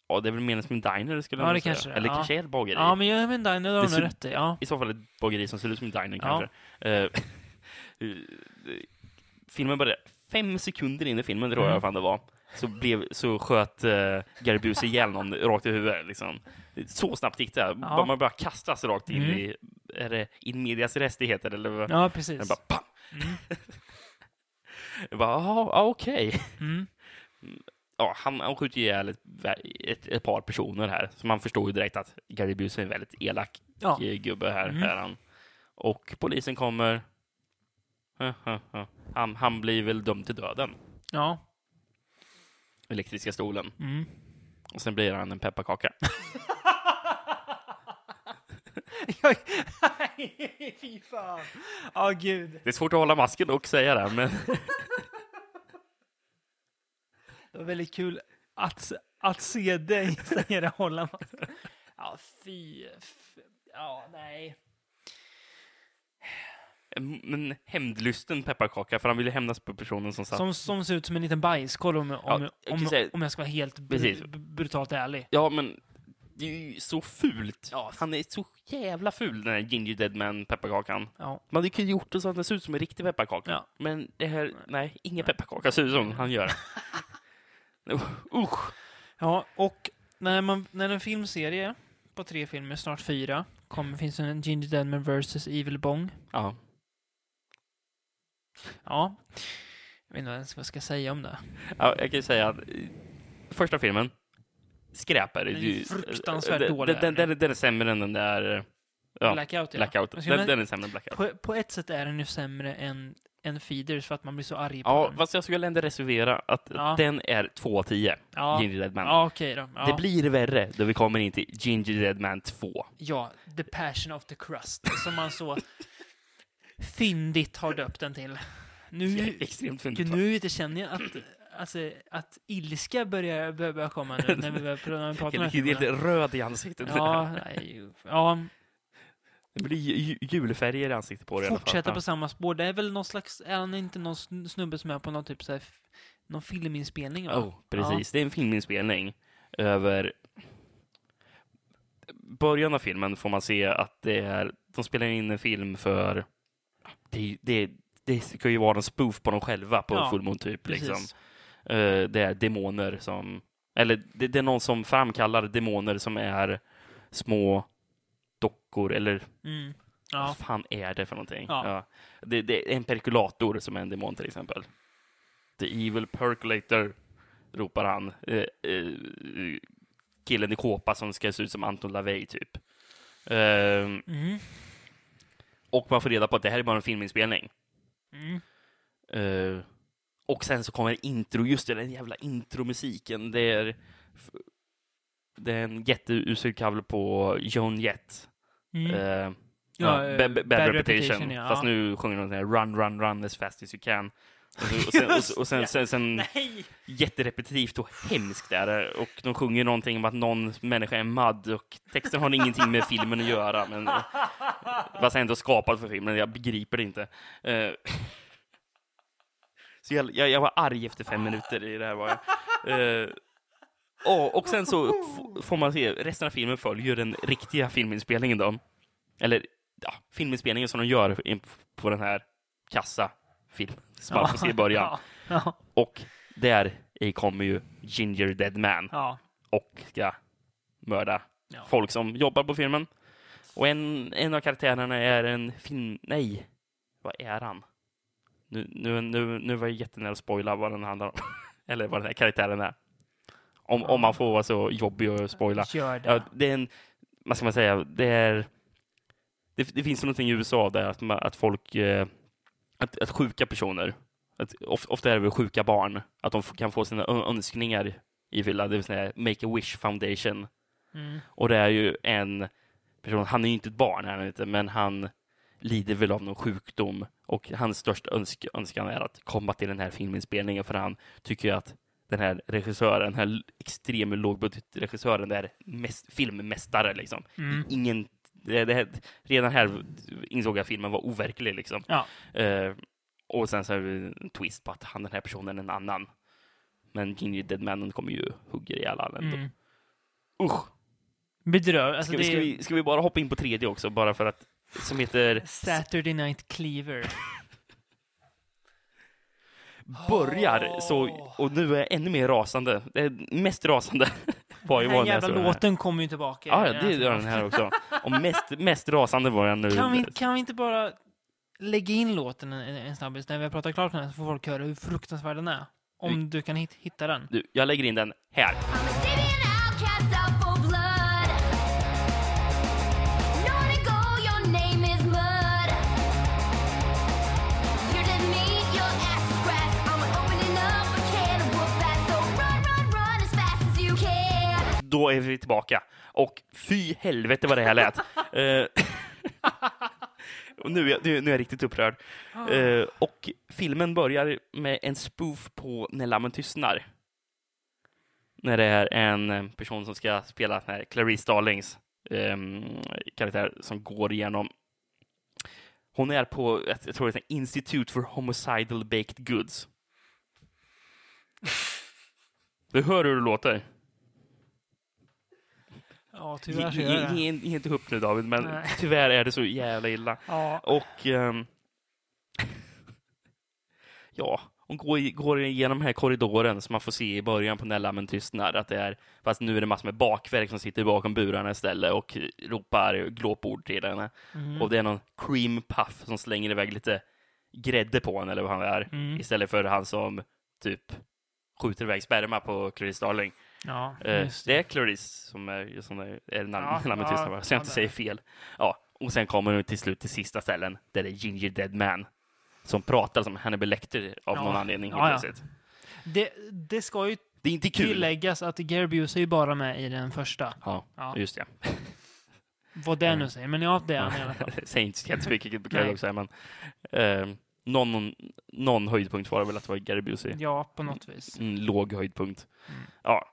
Ja, det är väl menat som en diner skulle Ja, jag det nog säga. kanske det är. Eller Ja. kanske är ett bageri. Ja, men jag men Diner har Det du ser- nog rätt i. Ja. I så fall ett bageri som ser ut som en diner Ja. kanske. Eh, (laughs) filmen började fem sekunder in i filmen, tror jag Mm. fan det var. Så, blev, så sköt uh, Gary Busey ihjäl någon rakt i huvudet. Liksom. Så snabbt gick det. Ja. Man bara kastas rakt in Mm. i, är det in medias res det heter? Eller vad? Ja, precis. Den bara, pam! Mm. (laughs) Jag bara, ja, okej. Mm. Ja, han, han skjuter ihjäl ett, ett, ett par personer här, så man förstår ju direkt att Gary Busey är en väldigt elak Ja. eh, gubbe här. Mm. Är han. Och polisen kommer. (laughs) Han, han blir väl dömd till döden, ja. Elektriska stolen. Mm. Och sen blir han en pepparkaka. (laughs) (laughs) Fy fan. Ja, gud. Det är svårt att hålla masken och säga det, men Det var väldigt kul att, att se dig säga det, hålla man. Ja, fy. f- Ja, nej. Men hämndlysten pepparkaka, för han ville hämnas på personen som satt. Som, som ser ut som en liten bajskorv om, om, Ja, jag om, säga- om jag ska vara helt br brutalt ärlig. Ja, men det är ju så fult. Ja. Han är så jävla ful, den här Ginger Deadman pepparkakan. Ja. Man hade kunnat gjort det så att den ser ut som en riktig pepparkaka. Ja. Men det här, nej, ingen pepparkaka ser ut som han gör. (laughs) Usch! Ja, och när, man, när en filmserie på tre filmer, snart fyra, kommer, finns en Ginger Deadman vs. Evil Bong. Ja. Ja. Jag vet inte ens vad jag ska säga om det. ja, jag kan ju säga att första filmen, skräpar. Den är ju fruktansvärt dålig. Den, den, den är sämre än den där ja, Blackout, ja. Blackout. Alltså, Den, den är sämre än Blackout. På, på ett sätt är den ju sämre än, än Feeders för att man blir så arg på Ja, den. fast jag skulle ändå reservera att Ja. den är 2 av 10. Ja, Ginger Deadman. ja okej då. Ja. Det blir värre då vi kommer in till Ginger Deadman 2. ja, The Passion of the Crust, som man så (laughs) fyndigt har döpt den till. Nu, Extremt fint. nu känner jag att, alltså, att ilska börjar, börjar komma nu när vi börjar pr- när vi pratar om de här Helt, röd i ansiktet. Ja, nej, ja, Det blir ju- ju- julfärger i ansiktet på det fortsätta Ja. på samma spår. Det är väl någon slags, är han inte någon sn- snubbe som är på någon typ så här, någon filminspelning va? Oh, precis. Det är en filminspelning över... Början av filmen får man se att det är... De spelar in en film för... Det, det, det ska ju vara en spoof på dem själva på Ja, Full Moon typ. Precis. Liksom. Eh, det är demoner som... Eller det, det är någon som framkallar demoner som är små dockor eller Mm. vad Ja. fan är det för någonting? Ja. Det, det är en perkulator som är en demon till exempel. The evil percolator, ropar han. Eh, eh, killen i kåpa som ska se ut som Anton LaVey typ. Eh, Mm. Och man får reda på att det här är bara en filminspelning. Mm. Eh, och sen så kommer intro, just det, den jävla intromusiken. Det är, det är en jätteusel cover på Joan Jett. Mm. Ja, ja, eh, bad, bad, Bad reputation. Reputation, ja. Fast nu sjunger de den här Run, run, run as fast as you can. Och, sen, och, och sen, sen, sen jätterepetitivt och hemskt är det. Och de sjunger någonting om att någon människa är mud och texten har ingenting med filmen att göra. Men fast ändå skapad för filmen. Jag begriper det inte. Eh, så jag, jag, jag var arg efter fem minuter i det här. Var jag. Eh, Och, och sen så får man se, resten av filmen följer den riktiga filminspelningen då. Eller, ja, filminspelningen som de gör på den här kassa film som man får se i början. (laughs) Ja, ja, Och där i kommer ju Ginger Dead Man och ska mörda folk som jobbar på filmen. Och en, en av karaktärerna är en film... Nej, vad är han? Nu, nu, nu, nu var jag jättenära att spoila vad den handlar om. (laughs) Eller vad den här karaktären är. Om, om man får vara så jobbig och spoila. Gör det. Ja, det är en... Vad ska man säga? Det är... Det, det finns någonting i USA där att, man, att folk... Eh, att, att sjuka personer, att, of, ofta är det väl sjuka barn, att de kan få sina önskningar i fylla, det vill säga Make a Wish Foundation. Mm. Och det är ju en person, han är ju inte ett barn, han inte, men han lider väl av någon sjukdom och hans största önsk, önskan är att komma till den här filminspelningen för han tycker ju att den här regissören, den här extremt lågbudgetregissören, är mest, filmmästare liksom. Mm. Ingen, det, det, redan här insåg jag att filmen var overklig liksom. Ja. Eh, och sen så är det en twist på att han, den här personen är en annan. Men Ginger Dead Mannen kommer ju hugga ihjäl alla ändå. Mm. Usch! Bedrör. Alltså Ska, vi, ska, vi, ska vi bara hoppa in på tredje också, bara för att som heter Saturday Night Cleaver. Börjar så, och nu är jag ännu mer rasande. Det är mest rasande var ju Den här jävla låten kommer ju tillbaka. Ja, ja, det gör den här också. Och mest, mest rasande var jag nu. Kan vi, kan vi inte bara lägga in låten en, en snabbis när vi har pratat klart med den så får folk höra hur fruktansvärd den är? Om du kan hit, hitta den. Du, jag lägger in den här. Då är vi tillbaka. Och fy helvete vad det här lät. (laughs) Eh, (laughs) och nu, är jag, nu är jag riktigt upprörd. Eh, och filmen börjar med en spoof på När lammen tystnar. När det är en eh, person som ska spela här Clarice Starlings ehm, karaktär som går igenom hon är på, jag tror det är Institute for Homicidal Baked Goods. (laughs) Du hör hur det låter. Ja, Ge, tyvärr ge, det. ge, ge inte upp nu David, men Nej. tyvärr är det så jävla illa. Ja. Och ehm, (laughs) ja, hon går, går igenom den här korridoren som man får se i början på När lammen tystnar. Att det är, fast nu är det massor med bakverk som sitter bakom burarna istället och ropar glåpord till henne. Mm. Och det är någon cream puff som slänger iväg lite grädde på henne eller vad han är. Mm. Istället för han som typ skjuter iväg sperma på Clarice Starling. Ja, Eh, just det är Clarice som är, som är, är namn, Ja, namnet ja, nu, va? så jag ja, inte säger fel. Ja, och sen kommer hon till slut till sista ställen där det är Ginger Dead Man som pratar som Hannibal Lecter av Ja. någon anledning. Ja, ja. Det, det ska ju Det är inte kul. tilläggas att Gary Busey är ju bara med i den första. Ja, Ja. just det. Vad det nu säger, men ja, det är han i alla fall. (laughs) Säger inte jättemycket kan jag säga, men eh, någon, någon höjdpunkt var det väl att det var Gary Busey. Ja, på något vis. En låg höjdpunkt. Mm. Ja.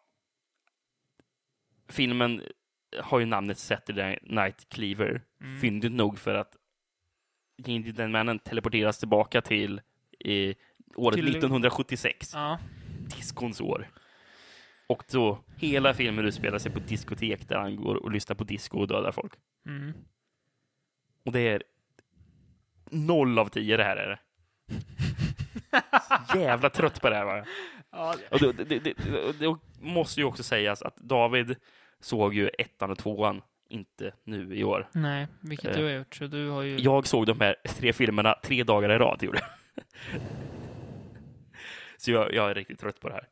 Filmen har ju namnet Saturday Night Cleaver. Mm. Fyndigt nog för att den mannen teleporteras tillbaka till eh, året Till- 1976. Ja. Diskons år. Och då, hela filmen utspelar sig på ett diskotek där han går och lyssnar på disco och dödar folk. Mm. Och det är noll av tio det här är det. (laughs) Jävla trött på det här va? Ja, Och det, det, det, det måste ju också sägas att David såg ju ettan och tvåan inte nu i år. nej, vilket Eh. du har gjort. Så du har ju... Jag såg de här tre filmerna tre dagar i rad. Gjorde. (laughs) Så jag, jag är riktigt trött på det här.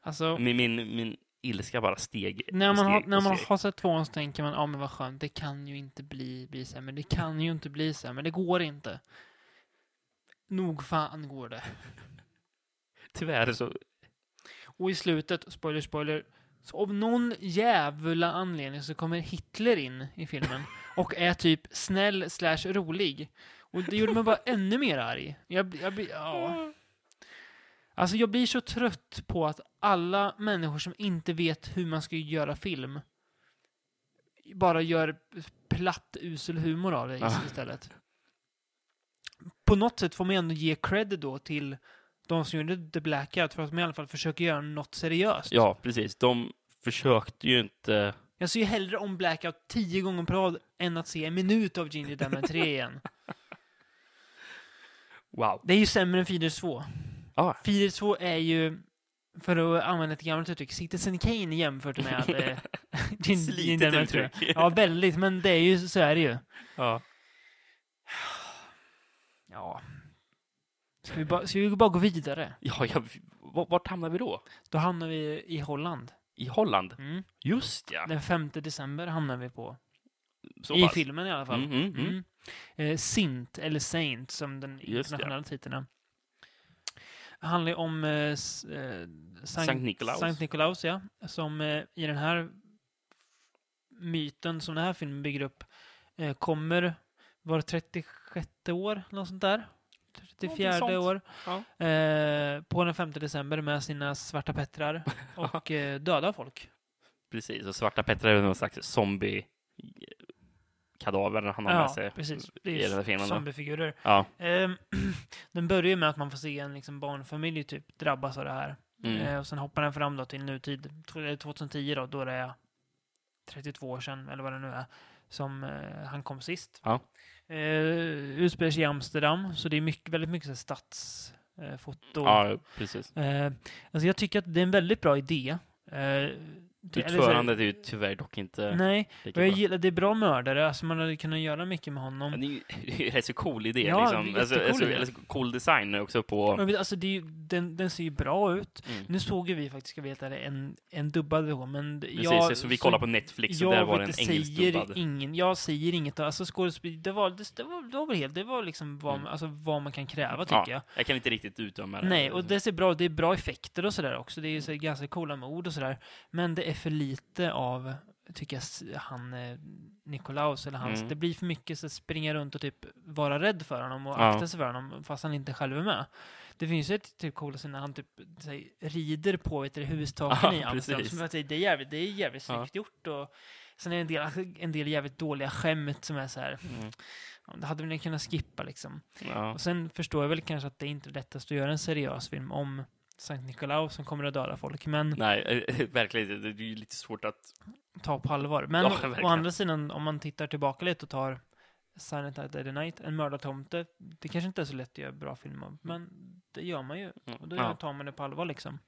Alltså, Min, min, min ilska bara steg. när man, har, steg när och man har sett tvåan så tänker man, ja men vad skönt, det kan ju inte bli, bli men det kan ju inte bli men det går inte. Nog fan går det. Tyvärr så... Och i slutet, spoiler, spoiler, så av någon jävla anledning så kommer Hitler in i filmen och är typ snäll slash rolig. Och det gjorde mig bara ännu mer arg. Jag, jag ja. Alltså jag blir så trött på att alla människor som inte vet hur man ska göra film bara gör platt, usel humor av det istället. På något sätt får man ändå ge cred då till de som gjorde The Blackout för att de i alla fall försöker göra något seriöst. Ja, precis. De försökte ju inte... Jag ser ju hellre om Blackout tio gånger på rad än att se en minut av Ginger Diamond 3 igen. (laughs) Wow. Det är ju sämre än Feeders 2. Ah, Feeders 2 är ju, för att använda ett gammalt uttryck, Citizen Kane jämfört med (laughs) eh, Ginger Diamond 3. uttryck. Ja, väldigt, men det är ju, så är det ju. ja. Ja. Ska vi, bara, ska vi bara gå vidare? Ja, ja, v- vart hamnar vi då? Då hamnar vi i Holland. I Holland? Mm. Just ja. Den 5 december hamnar vi på. Så I pass. filmen i alla fall. Mm, mm, mm. Mm. Eh, Sint, eller Saint som den Just internationella titeln är. Handlar om eh, eh, Sankt Nikolaus. Sankt Nikolaus, ja. Som eh, i den här myten som den här filmen bygger upp eh, kommer var 36 år, något sånt där. 34 sånt. år. Ja. Eh, på den 5 december med sina svarta pettrar (laughs) och eh, döda folk. Precis, och Svarta Petter är någon slags zombie kadaver han har med sig precis. Det i den här är filmen. Zombiefigurer. Ja. Ehm, (clears throat) den börjar ju med att man får se en liksom, barnfamilj typ drabbas av det här. Mm. Eh, och sen hoppar den fram då till nutid, tw- eller 2010 då, då det är 32 år sedan, eller vad det nu är, som eh, han kom sist. Ja. Eh, utspelar sig i Amsterdam, så det är mycket, väldigt mycket så här stadsfoto. Eh, ja, precis. eh, alltså jag tycker att det är en väldigt bra idé. Utförandet är ju tyvärr dock inte Nej, och jag gillar, det är bra mördare, alltså man hade kunnat göra mycket med honom. Men det är ju (laughs) det är ju rätt så cool idé. Ja, liksom. alltså, alltså, idé. eller så cool design också på... Men Alltså det är, ju- den, den ser ju bra ut. Mm. Nu såg ju vi faktiskt, ska veta det, en, en dubbad version, men Precis, jag... så vi kollar på Netflix och där var det en engelsk säger dubbad. ingen, Jag säger inget, alltså skådespel, det var, det, det, var, det var väl helt, det var liksom vad, Mm. alltså, vad man kan kräva tycker Ja, jag. jag kan inte riktigt utdöma det. Nej, och det ser bra det är bra effekter och sådär också. Det är så ganska coola mord och sådär. Men det är för lite av, tycker jag, han eh, Nikolaus eller hans. Mm. Det blir för mycket så springa runt och typ vara rädd för honom och Ja. akta sig för honom fast han inte själv är med. Det finns ju ett typ scen när han typ säg, rider på vet du, hustaken (laughs) Ja, i Amsterdam. Som jag säger, det är jävligt, det är jävligt Ja. snyggt gjort. Och sen är det en del, en del jävligt dåliga skämt som är så här. Mm. ja, Det hade vi kunnat skippa liksom. Ja. Och sen förstår jag väl kanske att det är inte är lättast att göra en seriös film om Sankt Nikolaus som kommer att döda folk, men Nej, eh, verkligen inte. Det är ju lite svårt att... ta på allvar. Men Ja, å, verkligen. å andra sidan, om man tittar tillbaka lite och tar Silent Night, Deadly Night, En mördartomte, det kanske inte är så lätt att göra bra film om, men det gör man ju. Och då Ja. tar man det på allvar liksom.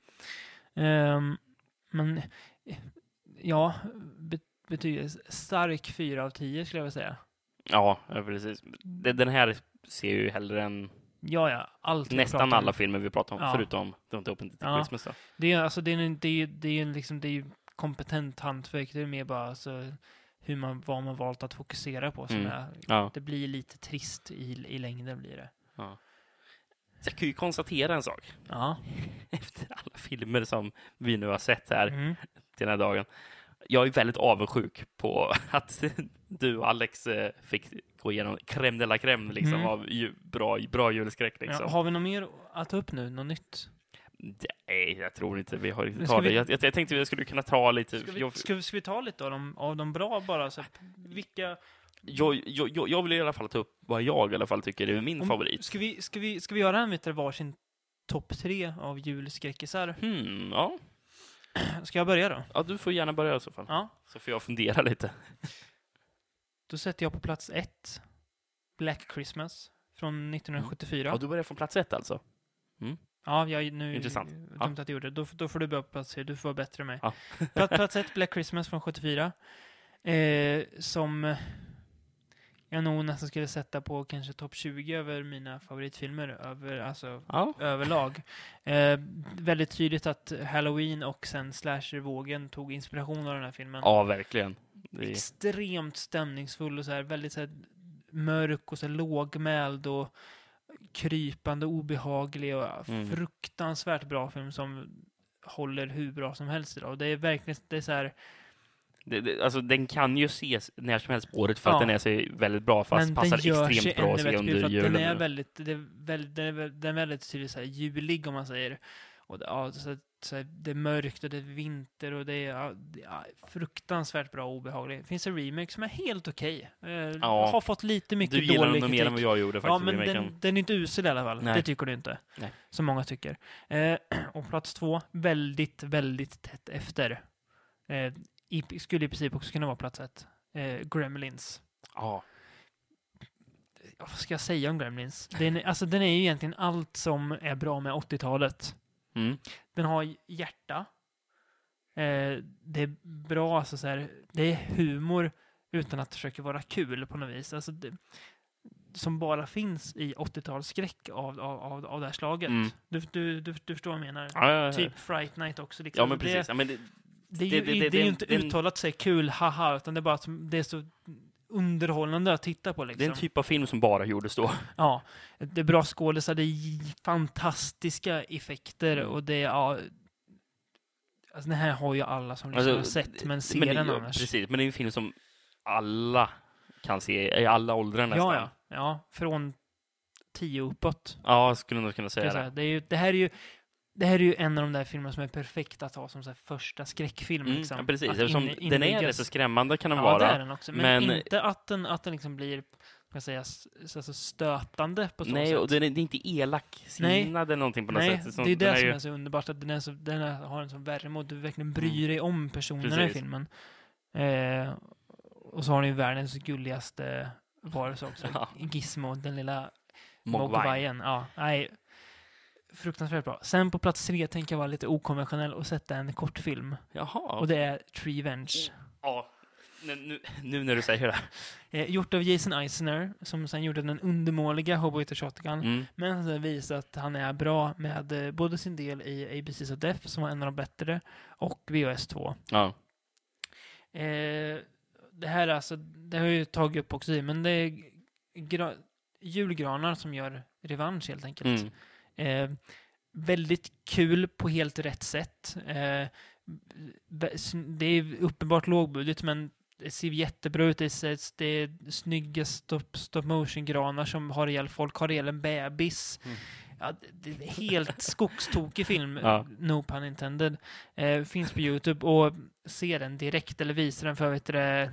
Ehm, men, eh, ja, be, betyder stark 4 av 10 skulle jag vilja säga. Ja, ja, precis. Den den här ser ju hellre än Ja, ja, allt nästan alla filmer vi pratar om, Ja. förutom Don't Open It Ja. Christmas. Då. Det är, alltså, det är, en- det är, det är, liksom, det är ju kompetent hantverk. Det är mer bara alltså, hur man, vad man valt att fokusera på. Mm. är, Ja. det blir llite trist i, i längden. blir det. Ja. Jag kan ju konstatera en sak. Ja. (laughs) Efter alla filmer som vi nu har sett här Mm. den här dagen. Jag är väldigt avundsjuk på (laughs) att du och Alex eh, fick gå igenom crème de la crème liksom, Mm. av bra, bra julskräck. Liksom. Ja, har vi något mer att ta upp nu? Något nytt? Nej, jag tror inte vi har riktigt tagit vi- det. Jag, jag, jag tänkte vi skulle kunna ta lite... Ska vi, jag, ska, vi, ska vi ta lite av de, av de bra bara? Så, vilka... jag, jag, jag, vill i alla fall ta upp vad jag i alla fall tycker är min om- favorit. Ska vi, ska, vi, ska vi göra en du, varsin topp tre av julskräckisar? Hmm, ja. (clears throat) Ska jag börja då? ja, du får gärna börja i så fall. Ja. Så får jag fundera lite. (laughs) Då sätter jag på plats ett Black Christmas från 1974. Ja, du börjar från plats ett alltså? Ja, jag, nu Intressant. Dumt Ja. att jag gjorde det. Då, då får du börja på plats tre. Du får vara bättre än mig. Ja. plats ett, Black Christmas från 74. Eh, som jag nog nästan skulle sätta på kanske topp 20 över mina favoritfilmer. Över, alltså, Ja. överlag. Eh, väldigt tydligt att Halloween och sen slashervågen tog inspiration av den här filmen. Ja, verkligen. Det Extremt stämningsfull och så här, väldigt så här, mörk och så här, lågmäld och krypande, obehaglig och Mm. fruktansvärt bra film som håller hur bra som helst idag. Och det är verkligen, det är så här, det, det, alltså, den kan ju ses när som helst på året för Ja. att den är så väldigt bra, fast men passar extremt bra att se under julen. den är väldigt, det är väldigt, den är, väl- den är väldigt tydligt så här julig om man säger. Och det, ja, så, så, här, det är mörkt och det är vinter och det är, ja, det är fruktansvärt bra och obehagligt. Det finns en remake som är helt okej. Eh, Ja. Har fått lite mycket Du gillar den dålig mer kritik. än vad jag gjorde Ja, faktiskt. men remaken. den, den är inte usel i alla fall. Nej. Det tycker du inte. Nej. Som många tycker. Eh, (clears throat) och plats två, väldigt, väldigt tätt efter. Eh, i, skulle i princip också kunna vara plats ett. Eh, Gremlins. Ja. Vad ska jag säga om Gremlins? Den, är- alltså, den är ju egentligen allt som är bra med 80-talet. Mm. Den har hjärta. Eh, det är bra, alltså så här, det är humor utan att försöka vara kul på något vis. Alltså det, som bara finns i 80-talsskräck av, av, av, av det här slaget. Mm. Du, du, du, du förstår vad jag menar? Ja, ja, ja. Typ Fright Night också. Liksom. ja, men det, precis. Ja, men det, det, är ju, det- det, det- är inte uttalat sig kul, haha, utan det är bara att det är så underhållande att titta på. Liksom. det är en typ av film som bara gjordes då. Ja, det är bra skådisar, det är fantastiska effekter Mm. och det är, ja... Alltså den här har ju alla som liksom har sett, men ser det- den ja, annars. Precis, men det är en film som alla kan se, i alla åldrar nästan. Ja, ja, ja, från tio uppåt. Ja, skulle nog kunna säga säga. det. Det, är ju, det, här är ju, det här är ju en av de där filmerna som är perfekta att ha som så första skräckfilm. Mm, liksom. ja, precis, Att eftersom in- den är rätt så skrämmande kan den Ja, vara. det är den också. Men, men- inte att den, att den liksom blir, kan säga, alltså stötande på så Nej, sätt. och den är, det är inte elak sinnad eller någonting på något Nej, sätt. det är ju det den som ju- är så underbart, att den, är så, den är, har en sån värme och du verkligen bryr Mm. dig om personerna i Precis. filmen. Eh, och så har ni ju världens gulligaste varelse också. (laughs) Ja. Gizmo, den lilla Mogwai. Mogwaien. Ja, nej. Fruktansvärt bra. Sen på plats tre tänker jag vara lite okonventionell och sätta en kortfilm. Jaha. Och det är Treevenge. Ja. Nu, nu, nu när du säger det. Eh, gjort av Jason Eisner, som sen gjorde den undermåliga Hobo Eater Shotgun. Mm. Men sen visar att han är bra med eh, både sin del i ABCs of Death, som var en av de bättre, och VHS 2. Ja. Eh, det här är alltså, det har jag ju tagit upp också i, men det är gra- julgranar som gör revansch helt enkelt. Mm. Eh, väldigt kul på helt rätt sätt. Eh, det är uppenbart lågbudget, men det ser jättebra ut. Det är, det är snygga stop, stop motion-granar som har ihjäl folk, har ihjäl en bebis. Mm. Ja, det är helt (laughs) skogstokig film, Ja. no pun intended. Eh, finns på Youtube och se den direkt eller visa den för vet du,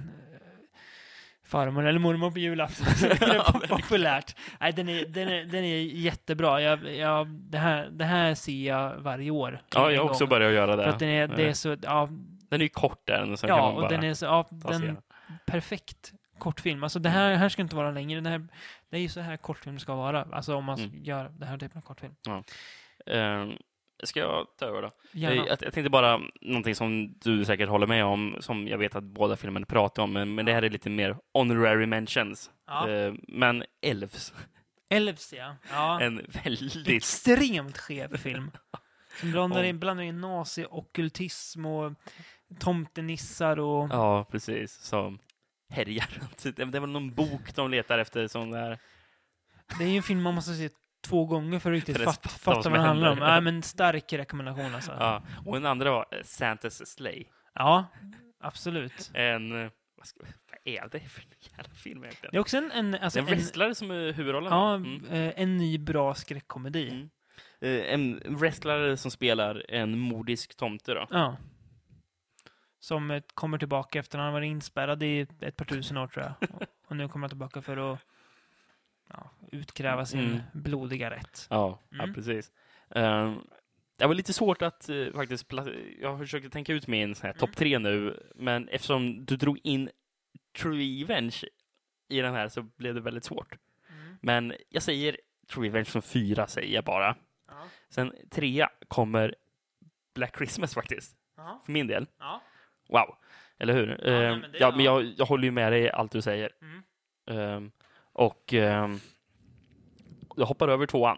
farmor eller mormor på julafton. (laughs) Är det Ja, populärt. Nej, den är, den är, den är jättebra. Jag, jag, det, här, det här ser jag varje år. ja, jag har också börjat göra det. För att den är, det är så, ja, Den är ju kort där, och sen kan ja man bara och den är så, ja, den, perfekt kortfilm. Alltså det här, här ska inte vara längre. Det, här, det är ju så här kortfilm ska vara. Alltså om man Mm. gör den här typen av kortfilm. Ehm, ska jag ta över då? Gärna. Jag, jag tänkte bara någonting som du säkert håller med om, som jag vet att båda filmerna pratar om, men, men det här är lite mer honorary mentions. Ja. Ehm, men Elves, Elves, ja. ja. (laughs) en väldigt... Extremt skev film. (laughs) Som blandar in, blandar in nazi-ockultism och tomtenissar och... Ja, precis. Som härjar runt. Det det var någon bok de letar efter som där. Det är ju en film man måste se två gånger för att riktigt För att fatta, fatta vad det handlar om. Nej, men stark rekommendation alltså. Ja, Ja. Och den andra var eh, Santas Slay. absolut. En... eh, Vad, ska, vad är det för jävla film egentligen? Det är också en, en, alltså en wrestlare som är huvudrollen. ja? Mm. eh, en ny bra skräckkomedi. Mm. Eh, En wrestlare som spelar en mordisk tomte då. Ja. Som eh, kommer tillbaka efter att han varit inspärrad i ett par tusen år tror jag. Och nu kommer han tillbaka för att ja, utkräva sin Mm. blodiga rätt. Ja, Mm. ja precis. Um, det var lite svårt att eh, faktiskt... Jag försökte tänka ut min Mm. topp tre nu, men eftersom du drog in True Revenge i den här så blev det väldigt svårt. Mm. Men jag säger True Revenge som fyra, säger jag bara. Ja. Sen trea kommer Black Christmas faktiskt, Ja. för min del. Ja. Wow, eller hur? nej, Ehm, men det- ja, men ja. jag, jag håller ju med dig i allt du säger. Mm. Och ehm, jag hoppar över tvåan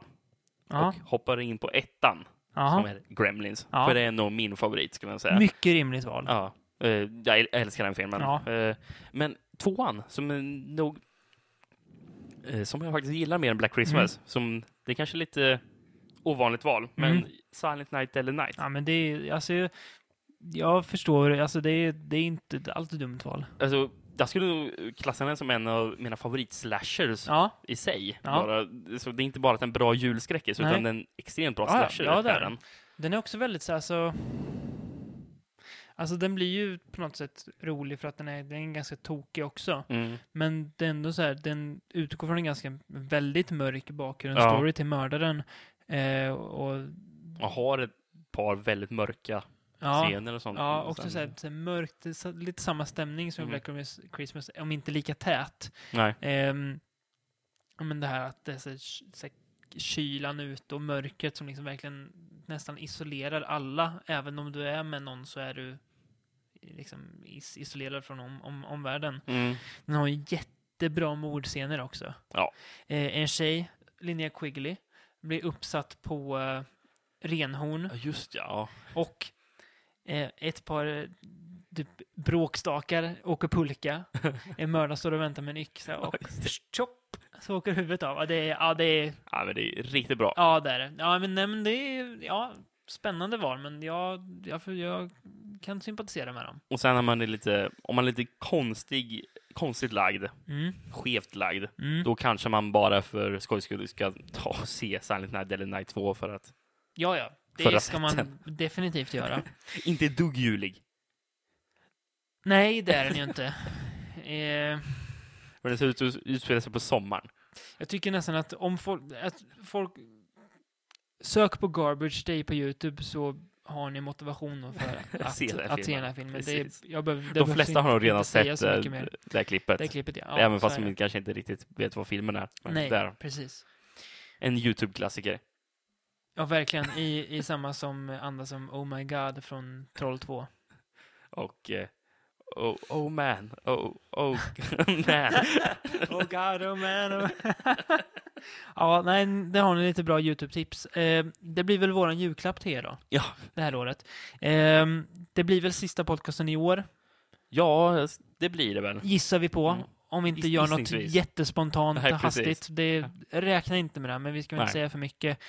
Ja. och hoppar in på ettan, som Jaha. är Gremlins. Ja. För det är nog min favorit, skulle jag säga. Mycket rimligt val. Ja, eh, jag äl- älskar den filmen. Ja. Eh, men tvåan, som är nog... eh, som jag faktiskt gillar mer än Black Christmas, som det är kanske lite ovanligt val, men Mm. Silent Night eller Night. Ja, men det är, alltså, jag, förstår, alltså det är, det är inte ett dumt val. Alltså, jag skulle nog klassa den som en av mina favoritslashers Ja, i sig. Ja. Bara, så det är inte bara att en bra julskräckis, utan den är en extremt bra Ja, slasher. Ja, är den. Den är också väldigt så här, så... Alltså den blir ju på något sätt rolig för att den är, den är ganska tokig också. Mm. Men det är ändå så här, den utgår från en ganska väldigt mörk bakgrund, Ja. till mördaren. Eh, och Och har ett par väldigt mörka ja, scener och sånt. ja, också så här, så här mörkt, så, lite samma stämning som Mm. Black Christmas- om inte lika tät. Nej. Ja, men det här att det är så, så här, kylan ute och mörkret som liksom verkligen nästan isolerar alla. Även om du är med någon så är du liksom is isolerad från om, om, omvärlden. Mm. Den har ju jättebra mordscener också. Ja. Eh, en tjej, Linnea Quigley, blir uppsatt på eh, renhorn Ja, just ja. och ett par eh, typ, bråkstakar åker pulka. (laughs) En mördare står och väntar med en yxa och tjopp så åker huvudet av. Ja, det är, ja, det är, Ja, men det är riktigt bra. ja, det är det. Ja, men, nej, men det är, ja, spännande val, men jag, jag, jag kan sympatisera med dem. Och sen har man det lite, om man är lite konstig, konstigt lagd, Mm. skevt lagd, Mm. då kanske man bara för skojs skull ska ta och se Silent Night eller Night 2 för att Ja, ja. Det ska man definitivt göra. (laughs) inte ett dugg julig. Nej, det är den ju inte. (laughs) Eh, Men ser ut att utspela sig på sommaren. jag tycker nästan att om folk, att folk... Sök på Garbage Day på YouTube så har ni motivation för (laughs) att, Se den här att se filmen. den här filmen. Det jag behöver, det De flesta har nog redan sett mer. det här klippet. Det klippet, ja. ja Även fast de det. kanske inte riktigt vet vad filmen är. Nej, Där. precis. En YouTube-klassiker. Ja, verkligen. I, I samma som anda som Oh My God från Troll 2. Och eh, oh, oh man, oh, oh man. (laughs) oh God, oh man. Oh. (laughs) ja, nej, det har ni lite bra YouTube-tips. Eh, det blir väl våran julklapp till er då, Ja, det här året. Eh, det blir väl sista podcasten i år, ja, det blir det väl. gissar vi på. Mm. Om vi inte gör något jättespontant Nej, och hastigt. Det, räkna inte med det, men vi ska väl inte säga för mycket.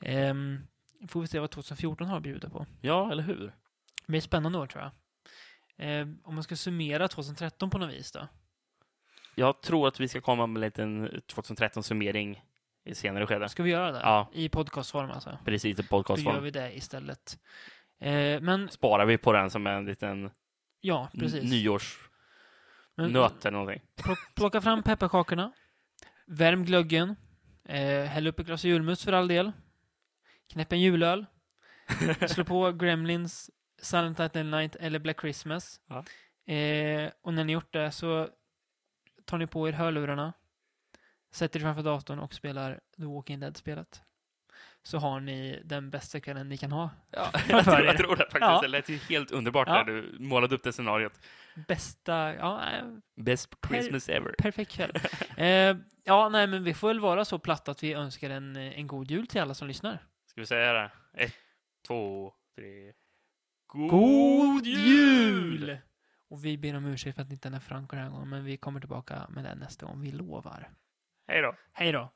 Ehm, får vi se vad 2014 har att bjuda på. Ja, eller hur? Det blir spännande år, tror jag. Ehm, om man ska summera 2013 på något vis då? Jag tror att vi ska komma med en liten 2013-summering i senare skede. Ska vi göra det? Ja. I podcastform alltså? Precis i Då gör podcastform. vi det istället. Eh, men, Sparar vi på den som en liten ja, precis. n- Men, eller någonting. plock- plocka fram pepparkakorna. Värm glöggen. Eh, häll upp ett glas julmust för all del. Knäpp en julöl. (laughs) Slå på Gremlins, Silent Night Night eller Black Christmas. Ja. Eh, och när ni gjort det så tar ni på er hörlurarna, sätter er framför datorn och spelar The Walking Dead-spelet. Så har ni den bästa kvällen ni kan ha. Ja, (laughs) jag, tror, jag tror det faktiskt. Ja. Det lät ju helt underbart Ja. när du målade upp det scenariot. Bästa, ja, eh, Best Christmas ever. perfekt kväll. (laughs) eh, ja, nej, men vi får väl vara så platt att vi önskar en, en god jul till alla som lyssnar. Ska vi säga det? Ett, två, tre. God jul! Och vi ber om ursäkt för att inte den är Franco den här gången, men vi kommer tillbaka med den nästa gång, vi lovar. Hej då! Hej då!